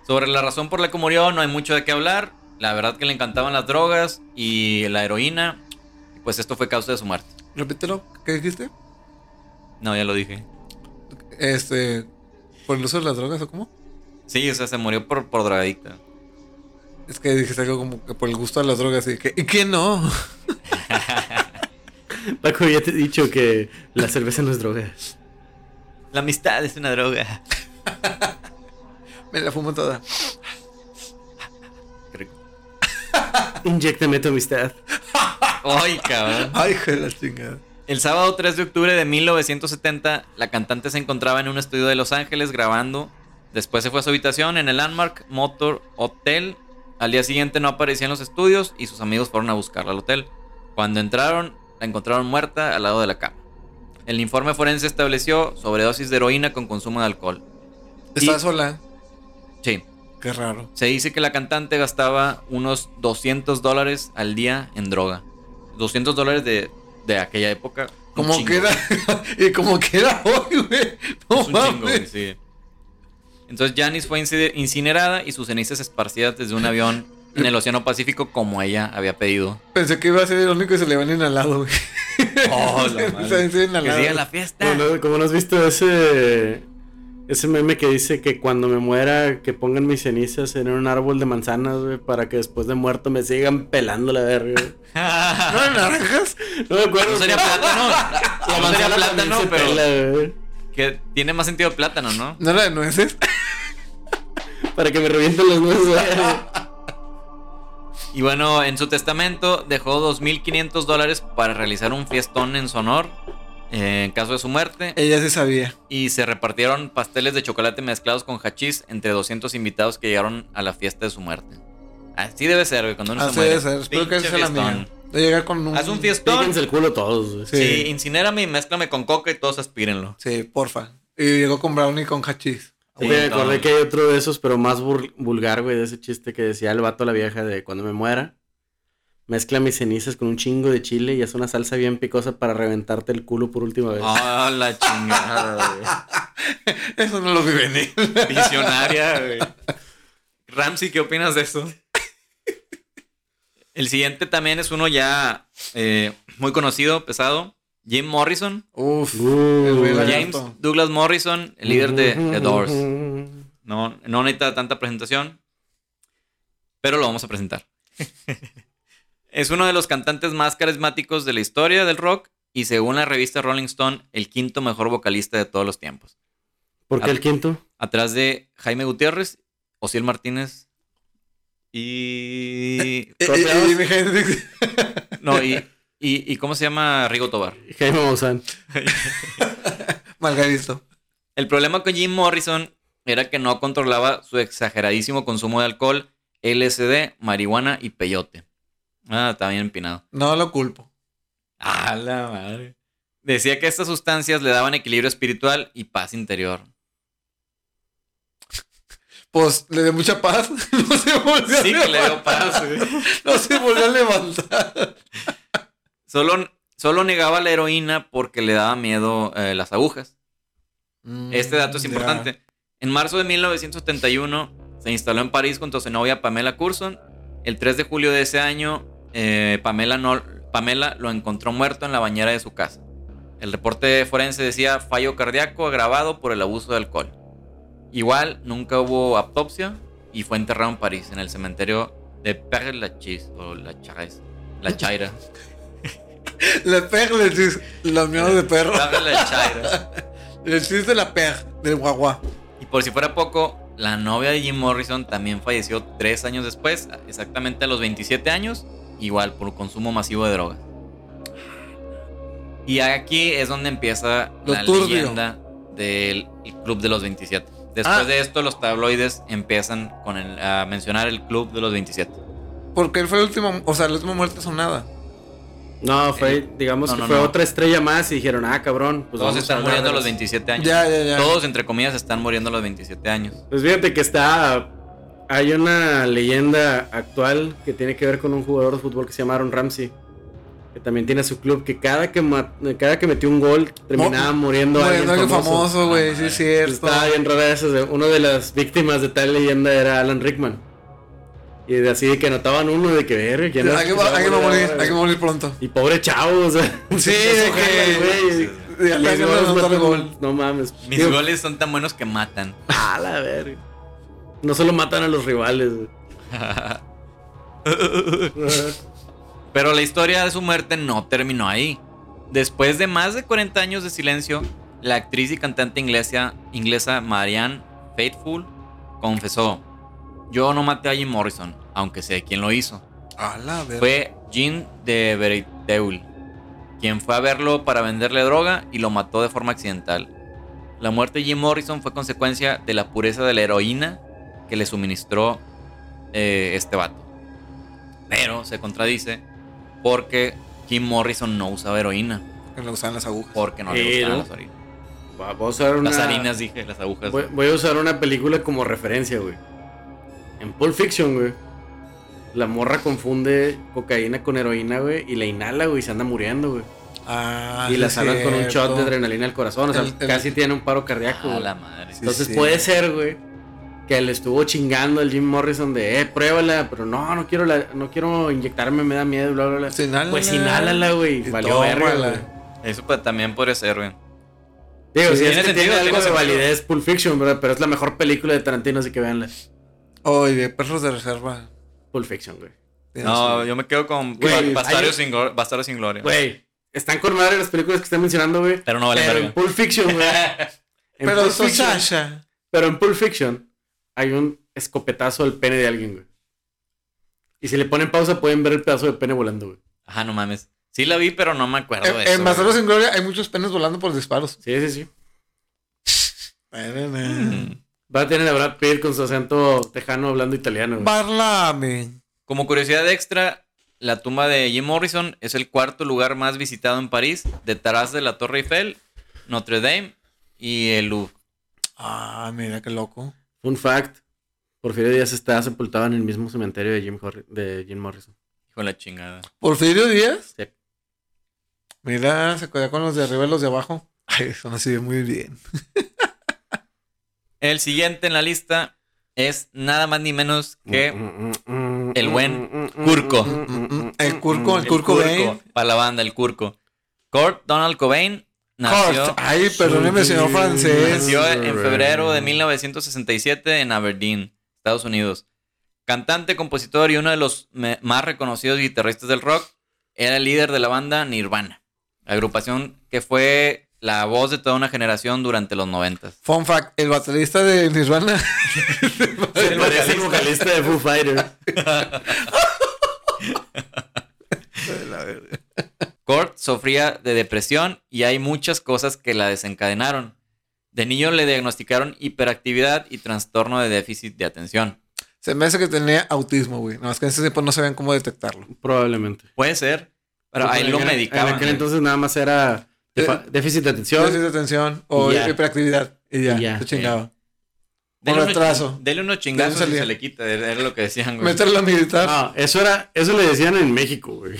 Sobre la razón por la que murió no hay mucho de qué hablar. La verdad que le encantaban las drogas y la heroína. Y pues esto fue causa de su muerte. Repítelo, ¿qué dijiste? No, ya lo dije. Este, ¿por el uso de las drogas o cómo? Sí, o sea, se murió por, por drogadicta. Es que dijiste algo como que por el gusto de las drogas y que, ¿y qué no? Paco, ya te he dicho que la cerveza no es droga. La amistad es una droga. Me la fumo toda. Inyéctame tu amistad. Ay, cabrón. Ay, hijo de la chingada. El sábado 3 de octubre de 1970, la cantante se encontraba en un estudio de Los Ángeles grabando. Después se fue a su habitación en el Landmark Motor Hotel. Al día siguiente no aparecía en los estudios y sus amigos fueron a buscarla al hotel. Cuando entraron, la encontraron muerta al lado de la cama. El informe forense estableció sobredosis de heroína con consumo de alcohol. ¿Estás Y- sola? Sí, Qué raro. se dice que la cantante gastaba unos 200 dólares al día en droga. 200 dólares de, de aquella época. Como chingo. que era. y como que era hoy, güey. No Es un chingo, güey, sí. Entonces Janice fue inci- incinerada y sus cenizas esparcidas desde un avión en el Océano Pacífico como ella había pedido. Pensé que iba a ser irónico y se le van inhalado, güey. Oh, la madre. se- Que siga la fiesta. Como no, como no has visto ese ese meme que dice que cuando me muera que pongan mis cenizas en un árbol de manzanas, güey, para que después de muerto me sigan pelando la verga. ¿No eran naranjas? No me acuerdo. No sería plátano. La No sería plátano, pero pela, que tiene más sentido plátano, ¿no? ¿No era de nueces? Para que me revienten los nueces. Y bueno, en su testamento dejó 2.500 dólares para realizar un fiestón en su honor eh, en caso de su muerte. Ella sí sabía. Y se repartieron pasteles de chocolate mezclados con hachís entre 200 invitados que llegaron a la fiesta de su muerte. Así debe ser, güey, cuando uno Así se muere. debe ser. Espero que sea la mía. De llegar con un. Haz un fiestón. Píquense el culo todos. Sí. Sí, incinérame y mézclame con coca y todos aspírenlo. Sí, porfa. Y llegó con brownie con hachís. Sí, me acordé que hay otro de esos, pero más vulgar, güey, de ese chiste que decía el vato a la vieja de cuando me muera, mezcla mis cenizas con un chingo de chile y haz una salsa bien picosa para reventarte el culo por última vez. Ah, la chingada, güey. Eso no lo vi venir. Visionaria, güey. Ramsey, ¿qué opinas de eso? El siguiente también es uno ya eh, muy conocido, pesado. Jim Morrison. Uf. Uh, James. Douglas Morrison, el líder de The Doors. Doors. No, no necesita tanta presentación, pero lo vamos a presentar. es uno de los cantantes más carismáticos de la historia del rock y según la revista Rolling Stone, el quinto mejor vocalista de todos los tiempos. ¿Por qué el quinto? Atrás de Jaime Gutiérrez, Ociel Martínez y... Eh, ¿Cómo te eh, llamas? y mi gente- No, y, y, y ¿cómo se llama Rigo Tobar? Jaime Maussan. Margarito. El problema con Jim Morrison era que no controlaba su exageradísimo consumo de alcohol, LSD, marihuana y peyote. Ah, está bien empinado. No lo culpo. Ah, la madre. Decía que estas sustancias le daban equilibrio espiritual y paz interior. Pues le dio mucha paz. No se volvió Sí, a que le dio paz. güey. No se volvió a levantar. Solo, solo negaba la heroína porque le daba miedo eh, las agujas. Este dato es importante. En marzo de 1971 se instaló en París junto a su novia Pamela Curson. El 3 de julio de ese año, eh, Pamela, no- Pamela lo encontró muerto en la bañera de su casa. El reporte forense decía fallo cardíaco agravado por el abuso de alcohol. Igual, nunca hubo autopsia y fue enterrado en París, en el cementerio de Père Lachaise o La Chaise. La Chaira. Le chis. Los miedos de perro. Père Lachaire. Le de la peg, del guagua. Y por si fuera poco, la novia de Jim Morrison también falleció tres años después, exactamente a los 27 años, igual por consumo masivo de drogas. Y aquí es donde empieza Lo la turbio. leyenda del el Club de los 27. Después Ah. de esto, los tabloides empiezan con el- a mencionar el Club de los 27. Porque él fue el último, o sea, la última muerte sonada. No, fue, digamos no, que no, fue no. otra estrella más y dijeron, ah, cabrón. Pues Todos vamos están muriendo a los las- 27 años. Ya, ya, ya. Todos, entre comillas, están muriendo a los 27 años. Pues fíjate que está. Hay una leyenda actual que tiene que ver con un jugador de fútbol que se llama Aaron Ramsey. Que también tiene su club. Que cada que, cada que metió un gol terminaba muriendo Muriendo alguien alguien famoso. famoso, güey. Sí, es cierto. Estaba bien rara esa. de- Una de las víctimas de tal leyenda era Alan Rickman. Y de así de que anotaban uno de que ver. ¿quién es Hay que, que se va hay que morir morir, ahora, hay que güey? morir pronto. Y pobre chavo, o sea. Sí, de que- otro gol. No mames. Mis goles son tan buenos que matan. A la verga. No solo matan a los rivales. Pero la historia de su muerte no terminó ahí. Después de más de 40 años de silencio, la actriz y cantante inglesa, inglesa Marianne Faithfull confesó: Yo no maté a Jim Morrison, aunque sé quién lo hizo. A la verga. Fue Jean de quien fue a verlo para venderle droga y lo mató de forma accidental. La muerte de Jim Morrison fue consecuencia de la pureza de la heroína que le suministró eh, este vato. Pero se contradice porque Jim Morrison no usaba heroína, Que le usaban las agujas. porque no le ¿no? las harinas. Va- Voy a usar una. Las harinas, dije, las agujas. Voy, voy a usar una película como referencia, güey. En Pulp Fiction, güey. La morra confunde cocaína con heroína, güey. Y la inhala, güey. Y se anda muriendo, güey. Ah, y la salvan con un shot de adrenalina al corazón. O sea, El- el- casi tiene un paro cardíaco. A güey. la madre. Sí, Entonces sí. puede ser, güey, que le estuvo chingando el Jim Morrison de, eh, pruébala, pero no, no quiero, la, no quiero inyectarme, me da miedo, bla, bla, bla. Pues inhálala. Pues inhálala, güey. Valió verga. Eso pues, también podría ser, güey. Digo, Sí, sí, es tiene que sentido, tiene algo tiene de sentido. validez Pulp Fiction, ¿verdad? Pero es la mejor película de Tarantino, así que véanla. Oye, perros de reserva. Pulp Fiction, güey. No, yo me quedo con Bastardo sin, Glo- Bastardo sin Gloria. Güey, están con madre las películas que están mencionando, güey. Pero no vale Pero verga. en Pulp Fiction, güey. Pero Pulp Fiction- Sasha. Pero en Pulp Fiction hay un escopetazo al pene de alguien, güey. Y si le ponen pausa pueden ver el pedazo de pene volando, güey. Ajá, no mames. Sí la vi, pero no me acuerdo de En, eso. en Bastardos Gloria hay muchos penes volando por disparos. Sí, sí, sí. Mm. Va a tener a Brad Pitt con su acento tejano hablando italiano, güey. Parlame. Como curiosidad extra, la tumba de Jim Morrison es el cuarto lugar más visitado en París, detrás de la Torre Eiffel, Notre Dame y el Louvre. Ah, mira qué loco. Fun fact. Porfirio Díaz está sepultado en el mismo cementerio de Jim, Horri- de Jim Morrison. Hijo de la chingada. Porfirio Díaz. Sí. Mira, se cuida con los de arriba y los de abajo. Ay, son así de muy bien. El siguiente en la lista es nada más ni menos que el buen Curco. El Curco, el el Curco Cobain. Para la banda, el Curco. Kurt Donald Cobain nació. Ay, perdóneme, señor francés. nació en febrero de 1967 en Aberdeen, Estados Unidos. Cantante, compositor y uno de los más reconocidos guitarristas del rock, era el líder de la banda Nirvana, agrupación que fue la voz de toda una generación durante los noventas. Fun fact, el baterista de Nirvana. Se parece el vocalista de Foo Fighters. Kurt sufría de depresión y hay muchas cosas que la desencadenaron. De niño le diagnosticaron hiperactividad y trastorno de déficit de atención. Se me hace que tenía autismo, güey. Nada más que en ese tiempo no sabían cómo detectarlo. Probablemente. Puede ser, pero Sí, ahí lo medicaban. En aquel güey. entonces nada más era defa- déficit de atención. Déficit de atención o hiperactividad. Y ya, Y ya. se chingaba. Por retraso. Dele unos chingazos y se le quita. Era lo que decían, güey. Meterlo a militar. No, eso era, eso le decían en México, güey.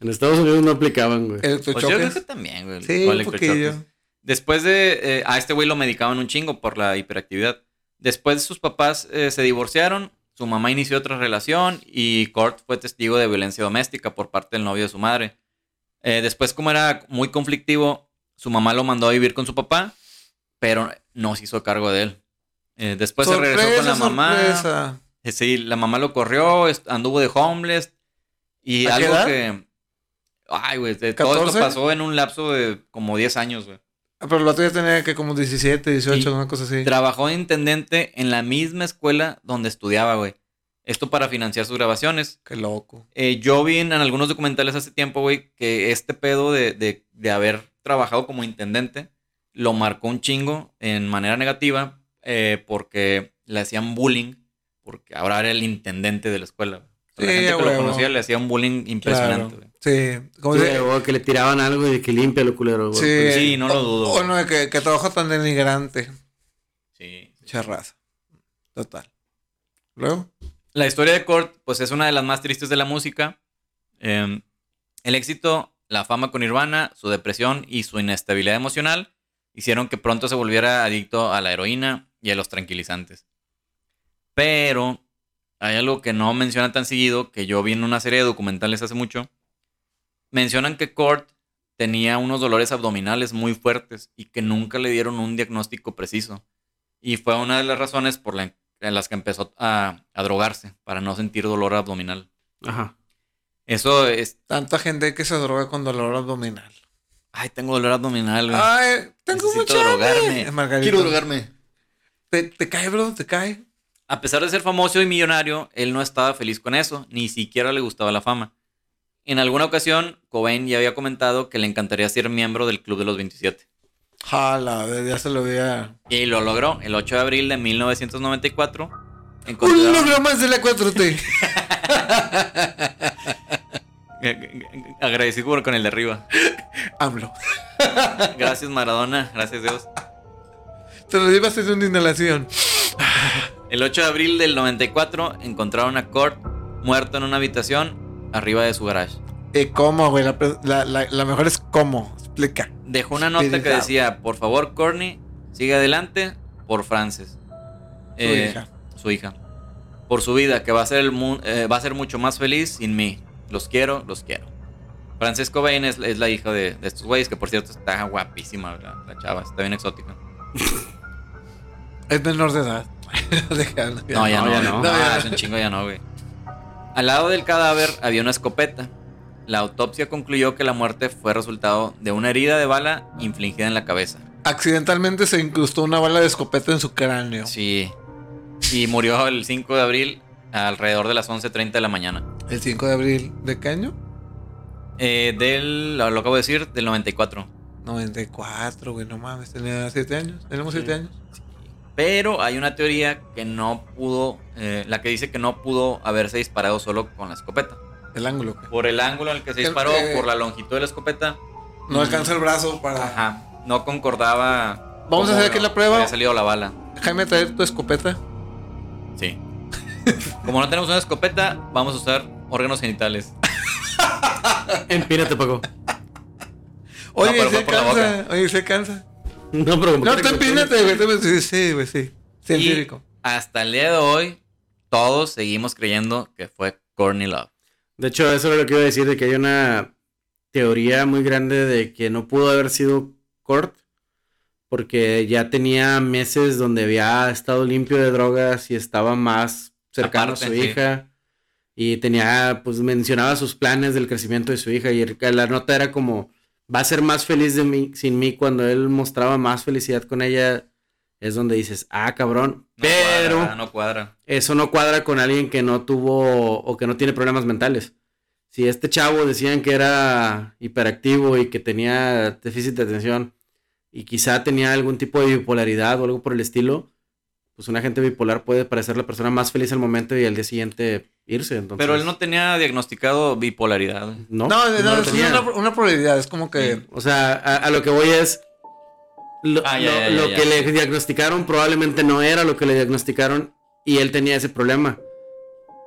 En Estados Unidos no aplicaban, güey. Pues yo creo que también, güey. Sí, un poquillo. Después de... eh, a este güey lo medicaban un chingo por la hiperactividad. Después sus papás eh, se divorciaron, su mamá inició otra relación y Kurt fue testigo de violencia doméstica por parte del novio de su madre. Eh, después, como era muy conflictivo, su mamá lo mandó a vivir con su papá, pero no se hizo cargo de él. Eh, después se regresó con la mamá. sorpresa. Eh, Sí, la mamá lo corrió, anduvo de homeless. Y ¿A qué algo edad? que. Ay, güey, todo esto ¿14? pasó en un lapso de como 10 años, güey. Ah, Pero el otro ya tenía que como 17, 18, Sí. una cosa así. Trabajó de intendente en la misma escuela donde estudiaba, güey. Esto para financiar sus grabaciones. Qué loco. Eh, yo vi en, en algunos documentales hace tiempo, güey, que este pedo de, de- de haber trabajado como intendente lo marcó un chingo en manera negativa eh, porque le hacían bullying, porque ahora era el intendente de la escuela. güey. Sea, la Sí, gente que lo conocía le hacía un bullying impresionante, Claro. Sí. Como Sí, de- o que le tiraban algo y que limpia lo culero. Sí. Sí, no lo dudo. O no, que, que trabajo tan denigrante. Sí. Mucha raza. Total. Luego. La historia de Kurt, pues es una de las más tristes de la música. Eh, el éxito, la fama con Nirvana, su depresión y su inestabilidad emocional hicieron que pronto se volviera adicto a la heroína y a los tranquilizantes. Pero hay algo que no mencionan tan seguido, que yo vi en una serie de documentales hace mucho. Mencionan que Kurt tenía unos dolores abdominales muy fuertes y que nunca le dieron un diagnóstico preciso. Y fue una de las razones por la- en las que empezó a, a drogarse, para no sentir dolor abdominal. Ajá. Eso es... Tanta gente que se droga con dolor abdominal. Ay, tengo dolor abdominal, güey. Ay, tengo Necesito mucha drogarme. Margarito. Quiero drogarme. ¿Te, te cae, bro? ¿Te cae? A pesar de ser famoso y millonario, él no estaba feliz con eso, ni siquiera le gustaba la fama. En alguna ocasión, Cobain ya había comentado que le encantaría ser miembro del Club de los 27. Jala, ya se lo había. Y lo logró el 8 de abril de 1994. Un logro más de la 4T. Agradecido con el de arriba. AMLO. Gracias Maradona, gracias Dios. Te lo llevas en una inhalación. El 8 de abril del 94 encontraron a Kurt muerto en una habitación arriba de su garage. Eh, ¿Cómo, güey? La, pre- la- la- la mejor es cómo. Explica. Dejó una nota que decía, por favor, Courtney, sigue adelante por Frances. Su Eh, hija. Su hija. Por su vida, que va a ser el eh, va a ser mucho más feliz sin mí. Los quiero, los quiero. Frances Cobain es, es la hija de, de estos güeyes, que por cierto está guapísima la, la chava, está bien exótica. Es menor de edad. No, ya no, no, ya ya no. no. es un chingo, ya no, güey. Al lado del cadáver había una escopeta. La autopsia concluyó que la muerte fue resultado de una herida de bala infligida en la cabeza. Accidentalmente se incrustó una bala de escopeta en su cráneo. Sí. Y murió el 5 de abril alrededor de las 11.30 de la mañana. El 5 de abril. ¿De qué año? Eh, del, lo acabo de decir, del 94. 94, güey, no mames, tenía 7 años. Tenemos 7 años. Pero hay una teoría que no pudo, eh, la que dice que no pudo haberse disparado solo con la escopeta. El ángulo. güey. Por el ángulo en el que se disparó, eh, por la longitud de la escopeta, No alcanza el brazo para. ajá, no concordaba. Vamos a hacer aquí la prueba. Había salido la bala. Jaime, traer tu escopeta. Sí. Como no tenemos una escopeta, vamos a usar órganos genitales. Empínate, Paco. Oye, pero se cansa. Oye, se cansa. No, pero como No, tú te- empínate, güey. tú- Sí, sí, güey, sí. Y Científico. hasta el día de hoy, todos seguimos creyendo que fue Courtney Love. De hecho, eso es lo que iba a decir, de que hay una teoría muy grande de que no pudo haber sido Kurt, porque ya tenía meses donde había estado limpio de drogas y estaba más cercano Aparte, a su sí. hija. Y tenía, pues mencionaba sus planes del crecimiento de su hija. Y el- la nota era como, va a ser más feliz de mí, sin mí cuando él mostraba más felicidad con ella. Es donde dices, ah, cabrón. No pero cuadra, no cuadra. eso no cuadra con alguien que no tuvo o que no tiene problemas mentales. Si este chavo decían que era hiperactivo y que tenía déficit de atención y quizá tenía algún tipo de bipolaridad o algo por el estilo, pues una gente bipolar puede parecer la persona más feliz al momento y al día siguiente irse. Entonces, Pero él no tenía diagnosticado bipolaridad. No, No, no, es una, una probabilidad. Es como que. O sea, a, a lo que voy es. Lo, Ah, ya, lo- ya, ya, lo ya. que le diagnosticaron probablemente no era lo que le diagnosticaron y él tenía ese problema.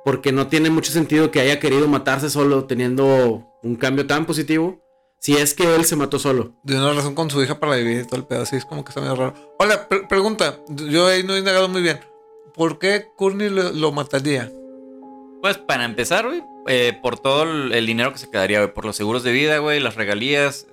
Porque no tiene mucho sentido que haya querido matarse solo teniendo un cambio tan positivo. Si es que él se mató solo. De una razón con su hija para vivir y todo el pedo. Así es como que está medio raro. Hola, pre- pregunta. Yo ahí no he indagado muy bien. ¿Por qué Courtney lo, lo mataría? Pues para empezar, güey, eh, por todo el, dinero que se quedaría, güey, por los seguros de vida, güey, las regalías,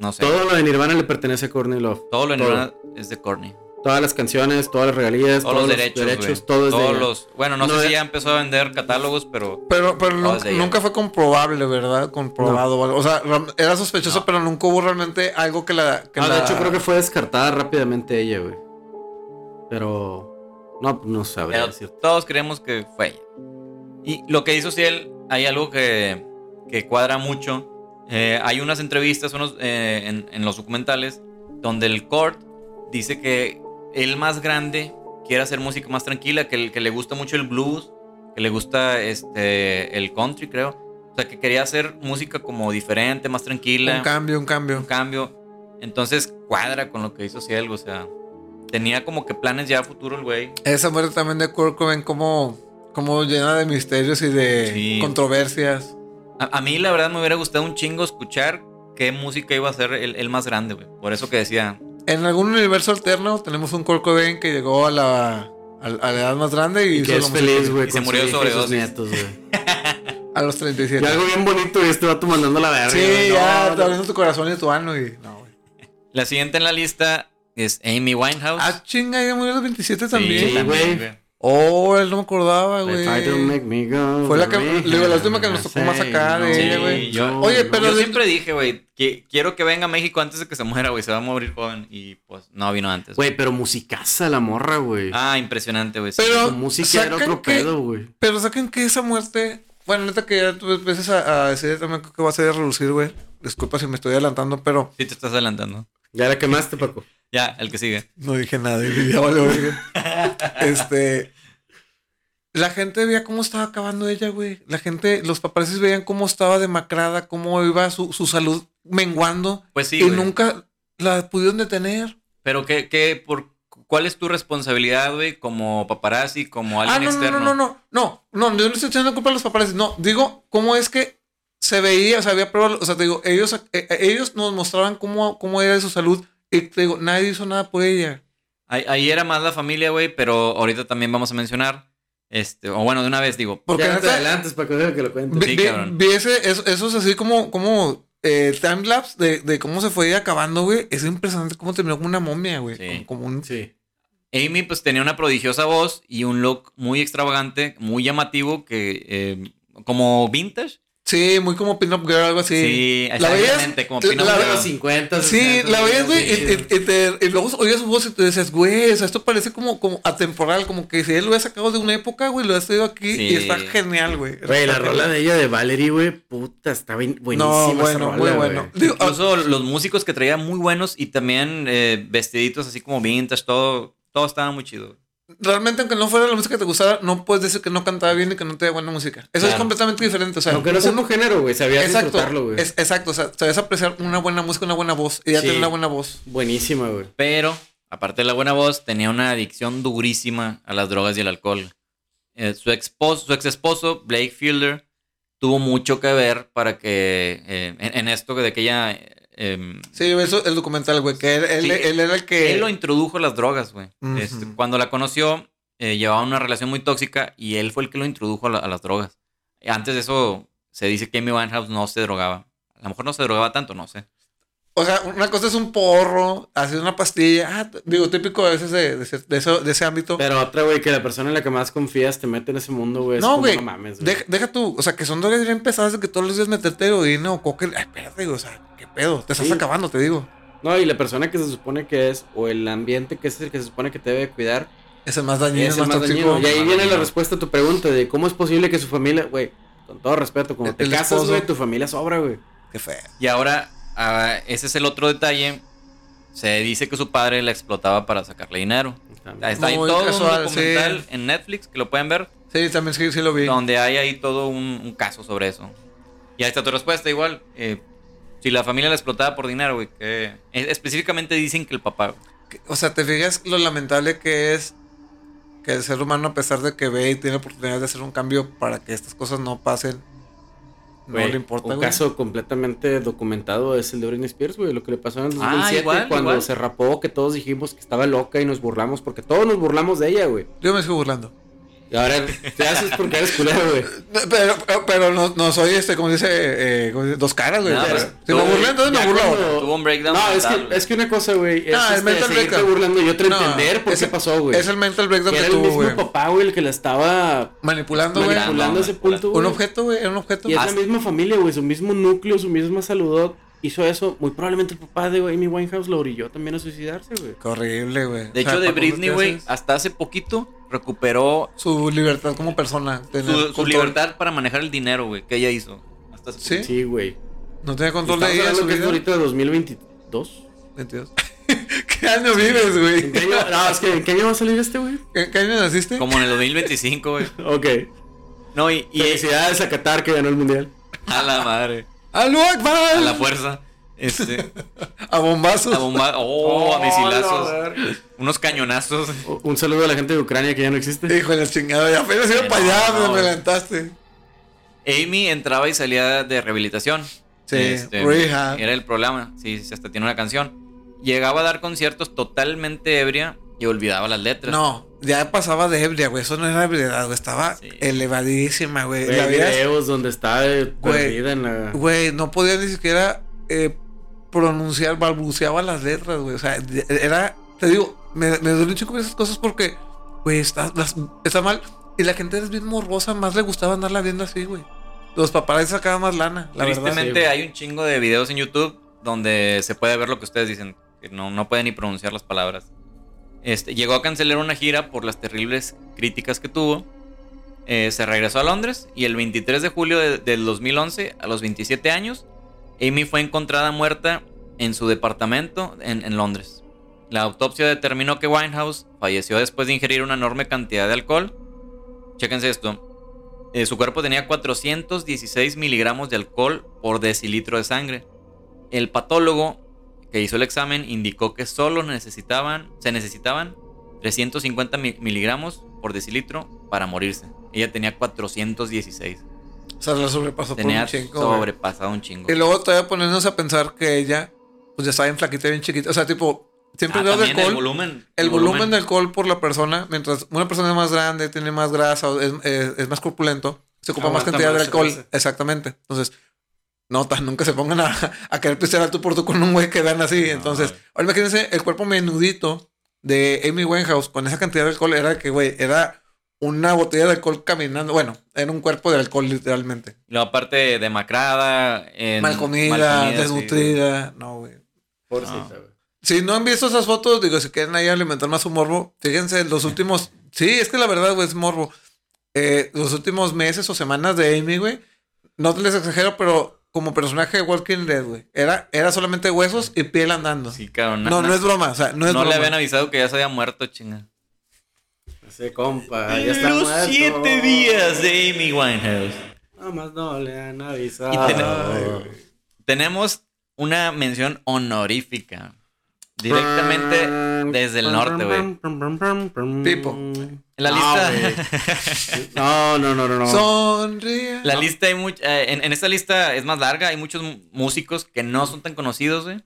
no sé. Todo lo de Nirvana le pertenece a Courtney Love. Todo lo todo. Nirvana es de Courtney. Todas las canciones, todas las regalías, Todos, los derechos, todo es de Todos ella. los... Bueno, no, No, sé si ya empezó a vender catálogos, pero... Pero, pero nunca, fue comprobable, ¿verdad? Comprobado. o algo. O sea, era sospechoso, No. pero nunca hubo realmente algo que la. Que Ah, la- de hecho creo que fue descartada rápidamente ella, güey. Pero... No, no sabría decirte. todos creemos que fue ella. Y lo que hizo Ciel, hay algo que, que cuadra mucho. Eh, hay unas entrevistas unos, eh, en, en los documentales donde el Court dice que él más grande quiere hacer música más tranquila, que, que le gusta mucho el blues, que le gusta este, el country, creo. O sea, que quería hacer música como diferente, más tranquila. Un cambio, un cambio. un cambio. Entonces cuadra con lo que hizo Ciel, o sea, tenía como que planes ya a futuro el güey. Esa muerte también de Kurt Cobain como, como llena de misterios y de Sí. controversias. A, a mí la verdad me hubiera gustado un chingo escuchar qué música iba a ser el, el más grande, güey. Por eso que decía, En algún universo alterno tenemos un Kurt Cobain que llegó a la, a, a la edad más grande y, Y que es feliz, güey. Se murió sus sobredosis. nietos, güey. a los 37. Y algo bien bonito y este vato mandando la verga. sí. No, ya, no. te abriendo tu corazón y tu ano y... No, güey. la siguiente en la lista es Amy Winehouse. Ah, chinga, ya murió a los 27 también. Sí, güey. Oh, él no me acordaba, güey. If I don't make me go, Fue la que- digo, la última que nos tocó más acá de Sí, ella, güey. yo- Oye, pero Yo de- siempre dije, güey, que quiero que venga a México antes de que se muera, güey. Se va a morir joven. Y pues no vino antes. Güey, pero musicaza la morra, güey. Ah, impresionante, güey. Pero- Su música era otro que- pedo, güey. Pero saquen que esa muerte. Bueno, neta que ya tú empiezas a, a decir también que va a ser a relucir, güey. Disculpa si me estoy adelantando, pero Sí, te estás adelantando. Ya la quemaste, Paco. Ya, el que sigue. no dije nada. y ya vale, este. La gente veía cómo estaba acabando ella, güey. La gente, los paparazzis veían cómo estaba demacrada, cómo iba su, su salud menguando. Pues sí, y güey. nunca la pudieron detener. Pero ¿qué, qué, por, ¿cuál es tu responsabilidad, güey? Como paparazzi, como alguien Ah, no, no, externo. no, no, no, no, no, yo no estoy echando culpa a los paparazzis. No, digo, ¿cómo es que se veía, o sea, había pruebas, o sea, te digo, ellos, eh, eh, ellos nos mostraban cómo, cómo era su salud y te digo, nadie hizo nada por ella. Ahí, ahí era más la familia, güey, pero ahorita también vamos a mencionar, este, o bueno, de una vez digo, Porque ya no te adelantes para que lo cuente. vi, Sí, vi- cabrón. vi ese, eso, esos así como, como eh, timelapse de, de cómo se fue acabando, güey. Es impresionante cómo terminó como una momia, güey. Sí. Como, como un... Sí. Amy pues tenía una prodigiosa voz y un look muy extravagante, muy llamativo, que eh, como vintage. Sí, muy como pin-up girl, algo así. Sí, La veías- como la- Pin Up la- Girl. Los 50. Sí, 60, la veías, güey, y, y- y te- y luego oías su voz y te decías, güey, o sea, esto parece como, como atemporal, como que si él lo hubiera sacado de una época, güey, lo has traído aquí Sí. y está genial, güey. Güey, la rola de ella de Valerie, güey, puta, está buenísima. No, esa bueno, rola, muy bueno. Digo, ah, Incluso los músicos que traía muy buenos y también eh, vestiditos así como vintage, todo, todo estaba muy chido. Realmente, aunque no fuera la música que te gustara, no puedes decir que no cantaba bien y que no te buena música. Eso es completamente diferente. O sea, Aunque no sea tu género, güey, sabías exacto, disfrutarlo, güey. es- exacto, o sea, sabes apreciar una buena música, una buena voz. Y ya Sí. tener una buena voz. Buenísima, güey. Pero, aparte de la buena voz, tenía una adicción durísima a las drogas y el alcohol. Eh, su, esposo, su ex esposo, Blake Fielder, tuvo mucho que ver para que eh, en, en esto de que ella... eh, Sí, eso el documental, güey, que él, él, Sí. él era el que. Él lo introdujo a las drogas, güey. Ujú. Este, cuando la conoció, eh, llevaba una relación muy tóxica y él fue el que lo introdujo a, la- a las drogas. Antes de eso, se dice que Amy Winehouse no se drogaba. A lo mejor no se drogaba tanto, no sé. O sea, una cosa es un porro, hacer una pastilla. Ah, digo, típico a veces de, de ese, de eso- de ese ámbito. Pero otra, güey, que la persona en la que más confías te mete en ese mundo, güey. no, güey. No mames, güey. deja, deja tú. O sea, que son drogas bien pesadas de que todos los días meterte heroína o coca. Ay, espérate, güey, o sea, pedo. Te estás Sí. acabando, te digo. No, y la persona que se supone que es, o el ambiente que es el que se supone que te debe cuidar, Es el más dañino, es es el más, más tóxico. dañino. Y ahí viene la respuesta a tu pregunta de cómo es posible que su familia, güey, con todo respeto, cuando El- te casas, güey, tu familia sobra, güey. Qué feo. Y ahora, ah, ese es el otro detalle. Se dice que su padre la explotaba para sacarle dinero. Está ahí Muy todo casual, un documental sí. en Netflix que lo pueden ver, Sí, también sí, sí lo vi. donde hay ahí todo un, un caso sobre eso. Y ahí está tu respuesta igual. eh, si la familia la explotaba por dinero, güey, que específicamente dicen que el papá. güey. O sea, te fijas lo lamentable que es que el ser humano, a pesar de que ve y tiene oportunidad de hacer un cambio para que estas cosas no pasen, no Güey, le importa, Un güey. caso completamente documentado es el de Britney Spears, güey. Lo que le pasó en el Ah, 2007 igual, cuando igual. se rapó, que todos dijimos que estaba loca y nos burlamos, porque todos nos burlamos de ella, güey. Yo me estoy burlando. Y ahora te haces porque eres culero, güey. Pero, pero, pero no, no soy este, como dice, eh, como dice, dos caras, güey. No, pero si me burlé, entonces me ahora. Tuvo un breakdown. No, es mental, que, es que una cosa, güey, es No, el este, mental breakdown. burlando y otra No, entender por ese- qué pasó, güey. Es el mental breakdown Que que era el tuvo, mismo güey. papá, güey, el que la estaba Manipulando, güey. manipulando ese punto, Un güey. objeto, güey. Era un objeto. Y es la misma familia, güey, su mismo núcleo, su misma salud hizo eso. Muy probablemente el papá de Amy Winehouse lo orilló también a suicidarse, güey. Horrible, güey. De O sea, hecho, de ¿para cómo Britney, güey, hasta hace poquito recuperó Su libertad como persona. tener su, su libertad para manejar el dinero, güey, que ella hizo. Hasta Sí. Sí, güey. No tenía control de ella su que es ahorita de 2022. 22. ¿Qué año vives, güey? ¿En qué año? No, es que ¿en qué año va a salir este, güey? ¿En qué año naciste? Como en el 2025, güey. Ok. No, y, y Felicidades a Qatar que ganó el mundial. a la madre. ¡Aló, Akbar! A la fuerza. Este, A bombazos. a bomba, oh, a la misilazos, unos cañonazos. Un saludo a la gente de Ucrania que ya no existe. Hijo de la chingada, ya apenas iba para allá, me adelantaste. Amy entraba y salía de rehabilitación. Sí, Este, rehab. Era el problema. Sí, sí, hasta tiene una canción. Llegaba a dar conciertos totalmente ebria y olvidaba las letras. No, ya pasaba de ebria, güey. Eso no era ebriedad, güey. Estaba Sí. elevadísima, güey. Hay videos donde está eh, perdida en la... Güey, no podía ni siquiera eh, pronunciar, balbuceaba las letras, güey. O sea, era, te digo, me, me duele un chico esas cosas porque, güey, está, las- está mal. Y la gente es bien morbosa, más le gustaba andarla viendo así, güey. Los papás sacaban más lana, la verdad. Sí, hay un chingo de videos en YouTube donde se puede ver lo que ustedes dicen, que no, no pueden ni pronunciar las palabras. Este, llegó a cancelar una gira por las terribles críticas que tuvo. Eh, se regresó a Londres y el 23 de julio de- del 2011, a los 27 años, Amy fue encontrada muerta en su departamento en, Londres. La autopsia determinó que Winehouse falleció después de ingerir una enorme cantidad de alcohol. Chéquense esto. Eh, su cuerpo tenía 416 miligramos de alcohol por decilitro de sangre. El patólogo que hizo el examen indicó que solo se necesitaban 350 mi- miligramos por decilitro para morirse. Ella tenía 416. O sea, la sobrepasó por Tenía un chingo. güey. sobrepasado un chingo. Y luego todavía ponernos a pensar que ella, pues ya estaba bien flaquita, bien chiquita. O sea, tipo, siempre Ah, el grado de alcohol. el volumen. El volumen de alcohol por la persona, mientras una persona es más grande, tiene más grasa, es, es- es más corpulento, se ocupa más cantidad de alcohol. Exactamente. Entonces, nota, nunca se pongan a, a querer pistear al tú por tú con un güey que vean así. Entonces, ahora imagínense el cuerpo menudito de Amy Winehouse con esa cantidad de alcohol. Era que, güey, era una botella de alcohol caminando. Bueno, era un cuerpo de alcohol literalmente. Y luego aparte demacrada. en- mal comida, mal comida, sí, desnutrida. no, güey. Pobrecita, No. güey. Si no han visto esas fotos, digo, si quieren ahí alimentar más su morbo, fíjense, los últimos. Sí, es que la verdad, güey, es morbo. Eh, los últimos meses o semanas de Amy, güey, no les exagero, pero como personaje de Walking Dead, güey, era, era solamente huesos y piel andando. Sí, cabrón. no, no es broma, o sea, no es no le habían avisado que ya se había muerto, chinga. Ese compa, ya está Los muerto. siete días de Amy Winehouse. Nada más no le han avisado. Y tenemos- Ay, güey. Tenemos una mención honorífica. Directamente desde el norte, güey. Tipo. En la lista. No, no, no, no. no. Sonríe. La lista hay much- eh, en, en esta lista es más larga, hay muchos mu- músicos que no son tan conocidos, güey.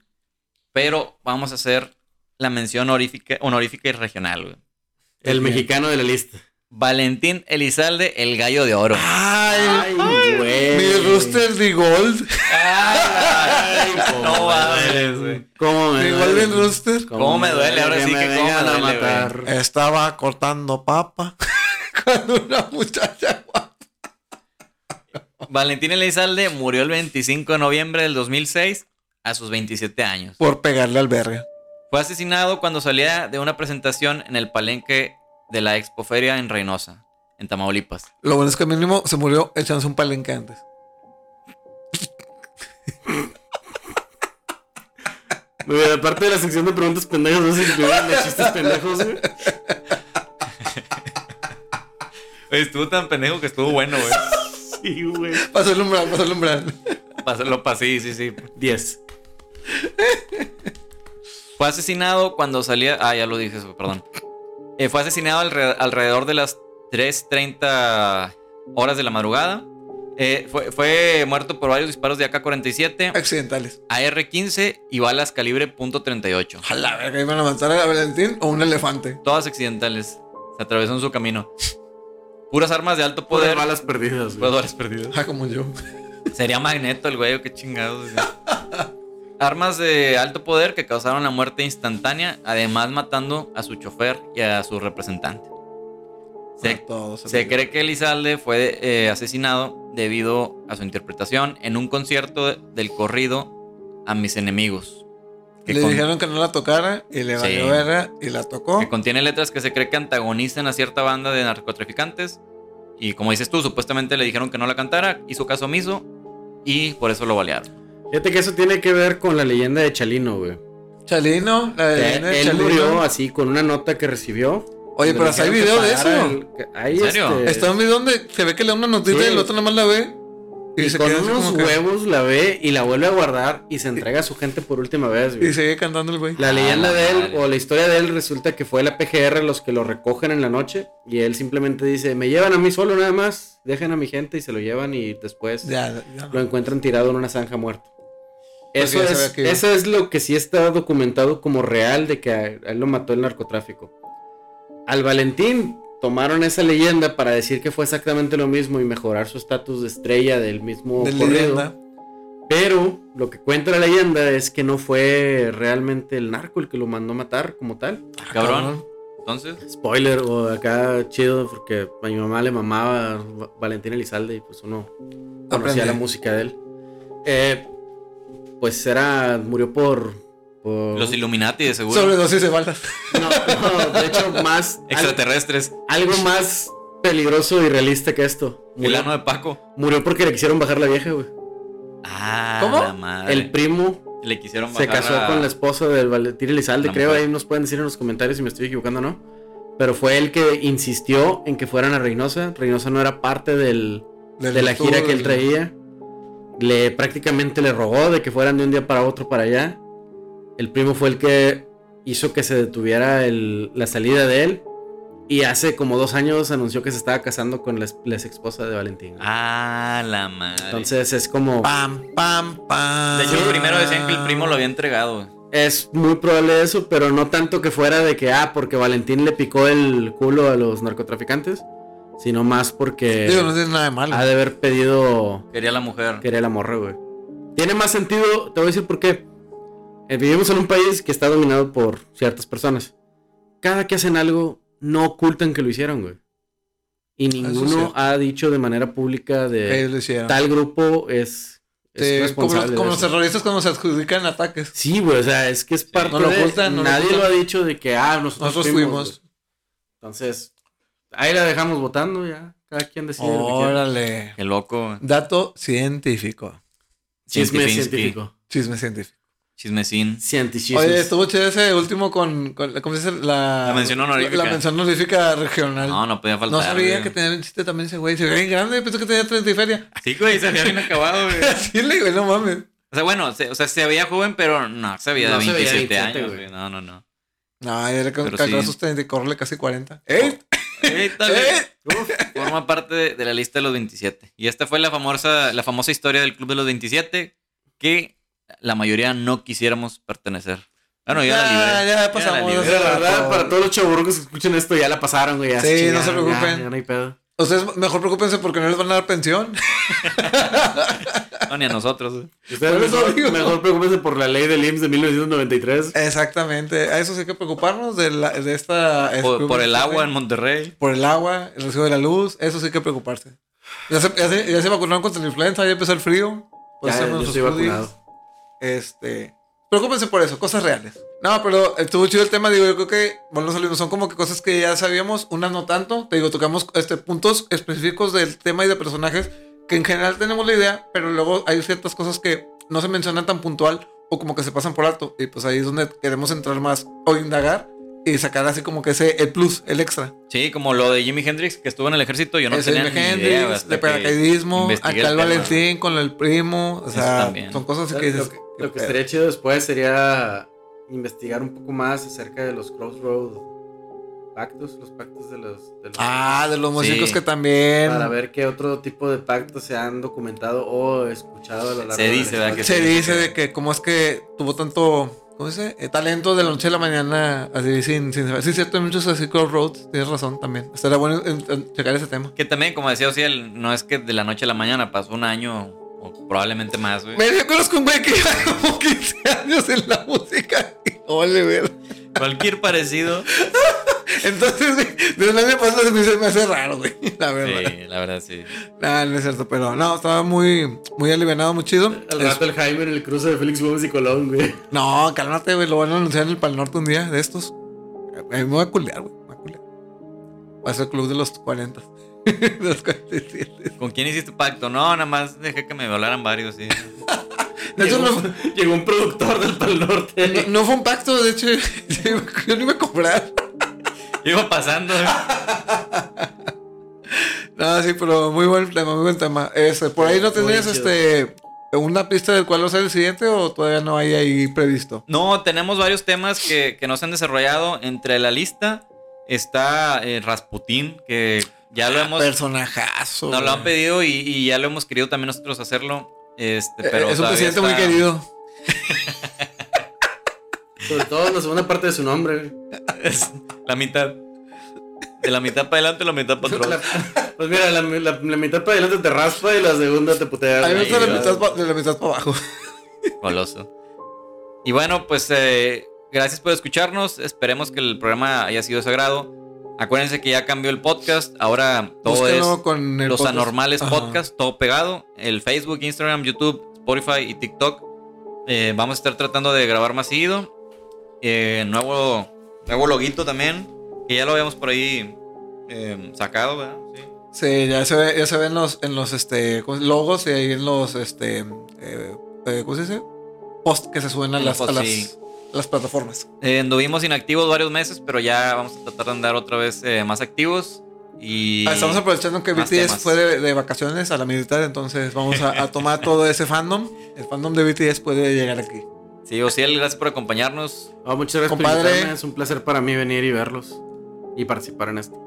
Pero vamos a hacer la mención honorífica, honorífica y regional, güey. El mexicano de la lista. Valentín Elizalde, el gallo de oro. Ay, güey. mi rooster de gold. Ay, no mames, güey. ¿Cómo me duele? el rooster. ¿Cómo me duele? Ahora sí me que cómo vengan me a duele, matar. Estaba cortando papa con una muchacha guapa. Valentín Elizalde murió el 25 de noviembre del 2006 a sus 27 años. por pegarle al verga. Fue asesinado cuando salía de una presentación en el palenque de la Expoferia en Reynosa, en Tamaulipas. Lo bueno es que mínimo se murió echándose un palenque antes. Muy bien, aparte de la sección de preguntas pendejas, no sé si de chistes pendejos, güey. Oye, estuvo tan pendejo que estuvo bueno, güey. Sí, güey. Pasó el umbral, pasó el umbral. Lo pasé, sí, sí. 10. Fue asesinado cuando salía. Ah, ya lo dije, eso, perdón. Eh, fue asesinado alre- alrededor de las 3:30 horas de la madrugada. Eh, fue, fue muerto por varios disparos de AK-47, Accidentales. AR-15 y balas calibre .38. A la verga, iban a matar a Valentín o un elefante. Todas accidentales. Se atravesó en su camino. Puras armas de alto Poder poder. balas perdidas, güey. dólares perdidos. Ah, como yo. Sería Magneto el güey, qué chingados. Armas de alto poder que causaron la muerte instantánea, además matando a su chofer y a su representante. Se, se cree que Elizalde fue eh, asesinado debido a su interpretación en un concierto de- del corrido A mis enemigos. Que, Le con- dijeron que no la tocara y le valió Sí. verga y la tocó. que contiene letras que se cree que antagonizan a cierta banda de narcotraficantes. Y como dices tú, supuestamente le dijeron que no la cantara, hizo caso omiso y por eso lo balearon. Fíjate que eso tiene que ver con la leyenda de Chalino, güey. Chalino, la Elena de él Chalino. murió así con una nota que recibió. Oye, pero hay video de eso. el- ahí, ¿En serio? este, Está un video donde se ve que le da una notita Sí. y el otro nada más la ve. Y, Y se con unos como que- huevos la ve y la vuelve a guardar y se entrega a su gente por última vez, güey. Y sigue cantando el güey. La Ah, leyenda de él madre. o la historia de él resulta que fue la PGR los que lo recogen en la noche y él simplemente dice, me llevan a mí solo nada más, dejen a mi gente y se lo llevan y después Ya, ya. lo encuentran tirado en una zanja muerto. Eso es, que eso es lo que sí está documentado como real de que a a él lo mató el narcotráfico. Al Valentín tomaron esa leyenda para decir que fue exactamente lo mismo y mejorar su estatus de estrella del mismo De corrido. leyenda. Pero lo que cuenta la leyenda es que no fue realmente el narco el que lo mandó a matar como tal. Ah, Cabrón. Entonces, Spoiler, o acá chido, porque a mi mamá le mamaba Va- Valentín Elizalde y pues uno conocía Aprende. la música de él. Eh, pues era, murió por... por los Illuminati de seguro. Sobredosis de balas. no, no, de hecho, más... Extraterrestres. algo más peligroso y realista que esto. El Murió, ano de Paco. murió porque le quisieron bajar la vieja, güey. Ah, ¿Cómo? la madre. El primo Le quisieron se bajar casó a- con la esposa del Valentín Elizalde, creo. mujer. Ahí nos pueden decir en los comentarios si me estoy equivocando o no. Pero fue él que insistió en que fueran a Reynosa. Reynosa no era parte del, Del de la gira que él del- traía. Le prácticamente le rogó de que fueran de un día para otro para allá. El primo fue el que hizo que se detuviera el- la salida de él. Y hace como dos años anunció que se estaba casando con la, ex- la esposa de Valentín. Ah, la madre. Entonces es como. Pam, pam, pam. de hecho, primero decían que el primo lo había entregado. Es muy probable eso, pero no tanto que fuera de que, ah, porque Valentín le picó el culo a los narcotraficantes, sino más porque Digo, no tiene nada de malo. ha de haber pedido Quería la mujer. quería la morra, güey. Tiene más sentido, te voy a decir por qué. Eh, vivimos en un país que está dominado por ciertas personas. Cada que hacen algo, no ocultan que lo hicieron, güey. Y ninguno ha dicho de manera pública de lo tal grupo es, es Sí, como responsable. los, de como los terroristas cuando se adjudican ataques. Sí, güey, o sea, es que es parte no lo de... ocultan, no lo Nadie ocultan. lo ha dicho de que, ah, nosotros, Nosotros fuimos. fuimos. Entonces, ahí la dejamos votando ya. Cada quien decide. Órale. Qué loco. Dato científico. Chisme científico. Chisme científico. Chismecín. Científico. Oye, estuvo chido ese último con, con ¿cómo se dice? La, La mención honorífica. La, mención honorífica regional. No, no podía faltar. No sabía güey. que tenía un chiste también ese güey. Se ve bien grande, pensé que tenía 30 y feria. Sí, güey, se había bien acabado, güey. Sí, le güey, no mames. O sea, bueno, se, o sea, se veía joven, pero no, se veía No de veía 27 27, años, güey. güey. No, no, no. No, ya le calculó sí. sus 30 y casi 40. ¡Ey! ¡Eh! Uf, forma parte de, de la lista de los 27. Y esta fue la famosa, la famosa historia del Club de los 27 que la mayoría no quisiéramos pertenecer. Bueno, yo la Ya, libré. ya la pasamos. libré. Mira, la verdad, para todos los chaburrucos que escuchen esto, ya la pasaron, güey. ya Sí, no se preocupen. Ya, ya no hay pedo. Ustedes mejor preocupense porque no les van a dar pensión. No, ni a nosotros. Ustedes Por eso mejor, digo. mejor preocúpense por la ley del IMSS de 1993. Exactamente. A eso sí hay que preocuparnos de, la, de esta. Por, por el agua en Monterrey. Por el agua, el recibo de la luz. Eso sí hay que preocuparse. Ya se, ya se, ya se vacunaron contra la influenza, ya empezó el frío. Pues Ya, yo estoy vacunado. Este. Preocúpense por eso, cosas reales. No, pero estuvo chido el tema. Digo, yo creo que, bueno, salimos, son como que cosas que ya sabíamos, unas no tanto. Te digo, tocamos este, puntos específicos del tema y de personajes que en general tenemos la idea, pero luego hay ciertas cosas que no se mencionan tan puntual o como que se pasan por alto. Y pues ahí es donde queremos entrar más o indagar y sacar así como que ese, el plus, el extra. Sí, como lo de Jimi Hendrix que estuvo en el ejército. Yo no Ese tenía Jimi ni Hendrix, idea. de paracaidismo, acá el. Valentín con el primo. O sea, son cosas así que dices. Lo que, lo que estaría chido después sería investigar un poco más acerca de los Crossroad pactos, los pactos de los, de los- Ah, de los músicos Sí. que también. para ver qué otro tipo de pactos se han documentado o escuchado a lo largo Se de la dice, que Se dice de que cómo es que tuvo tanto, ¿cómo se dice? Eh, talento de la noche a la mañana, así sin, sin saber. Sí, cierto, hay muchos así Crossroads, tienes razón también. Estaría bueno en- en checar ese tema. Que también, como decía Ociel, no es que de la noche a la mañana pasó un año o probablemente más, güey. Me yo conozco un güey que lleva como 15 años en la música. Ole, ver. Cualquier parecido. Entonces, güey, de un año pasado se me, hace- me hace raro, güey. La verdad. Sí, la verdad sí. Nah, no es cierto, pero no, estaba muy, muy alivianado, muy chido. Al Es- rato el Jaime en el cruce de Félix Gómez y Colón, güey. No, cálmate, güey. Lo van a anunciar en el Pal Norte un día de estos. A mí me voy a culear, güey. Me voy a culear. Va a ser el club de los 40. De los 47. ¿Con quién hiciste pacto? No, nada más dejé que me violaran varios, sí. De hecho, llegó, no, llegó un productor del Pal Norte. no- no fue un pacto, de hecho, yo no iba a cobrar. Iba pasando. No, sí, pero muy buen tema, muy buen tema. Este, por ahí no chido. este una pista del cual va a ser el siguiente o todavía no hay ahí previsto. No, tenemos varios temas que, que no se han desarrollado. Entre la lista está eh, Rasputín, que ya lo hemos. Personajazo. Nos lo han pedido y, y ya lo hemos querido también nosotros hacerlo. Este, Eh, pero es un presidente muy querido. Sobre todo en la segunda parte de su nombre. Es la mitad. De la mitad para adelante, la mitad para atrás. Pues mira, la, la- la mitad para adelante te raspa y la segunda te putea. A mí me gusta la mitad, pa- la mitad para abajo. Goloso. Y bueno, pues eh, gracias por escucharnos. Esperemos que el programa haya sido de su agrado. Acuérdense que ya cambió el podcast. Ahora todo Búsquenlo es con Los podcast. Anormales Ajá. Podcast, todo pegado. El Facebook, Instagram, YouTube, Spotify y TikTok. Eh, vamos a estar tratando de grabar más seguido. Eh, nuevo, nuevo loguito también. Que ya lo habíamos por ahí eh, sacado, ¿verdad? Sí. Sí, ya se ve, ya se ven los, en los este, ¿cómo se- logos y ahí en los este eh, ¿cómo se dice? Post que se suben a En las, los a post, las, sí. Las plataformas. Eh, anduvimos inactivos varios meses, pero ya vamos a tratar de andar otra vez eh, más activos. Y Ah, Estamos aprovechando que BTS temas. fue de, de vacaciones a la militar, entonces vamos a, a tomar todo ese fandom. El fandom de BTS puede llegar aquí. Sí, Ociel, gracias por acompañarnos. Ah, muchas gracias Compadre. por invitarme. Es un placer para mí venir y verlos. y participar en esto.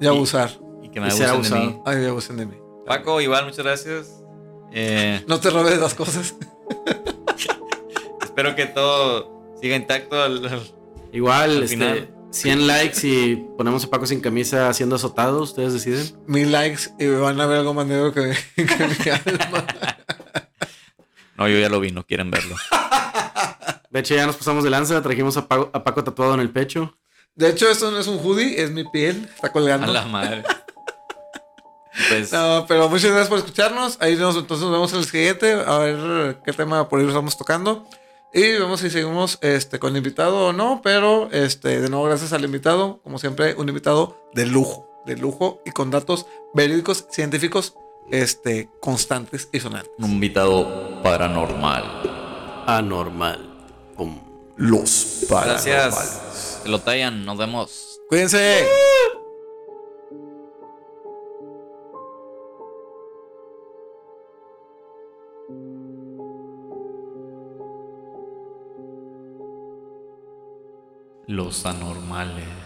Y abusar. Y que me Y ser abusen de abusado. mí. Ay, abusen de mí. Paco, igual, muchas gracias. Eh, No te robes las cosas. espero que todo siga intacto. al- al- Igual, Al este, final. 100 likes y ponemos a Paco sin camisa siendo azotado, ustedes deciden. Mil likes y van a ver algo más negro que, que mi alma. No, yo ya lo vi, no quieren verlo. De hecho, ya nos pasamos de lanza, trajimos a Paco, a Paco tatuado en el pecho. De hecho, esto no es un hoodie, es mi piel. Está A colgando. la madre. Pues, No, pero muchas gracias por escucharnos. Ahí nos, entonces nos vemos en el siguiente. A ver qué tema por ahí estamos tocando. Y vemos si seguimos este, con invitado o no. Pero este, de nuevo, gracias al invitado. Como siempre, un invitado de lujo. De lujo y con datos verídicos, científicos, este, constantes y sonantes. un invitado paranormal. Anormal. Pum. Los Gracias. Se lo tallan, nos vemos. Cuídense. Los anormales.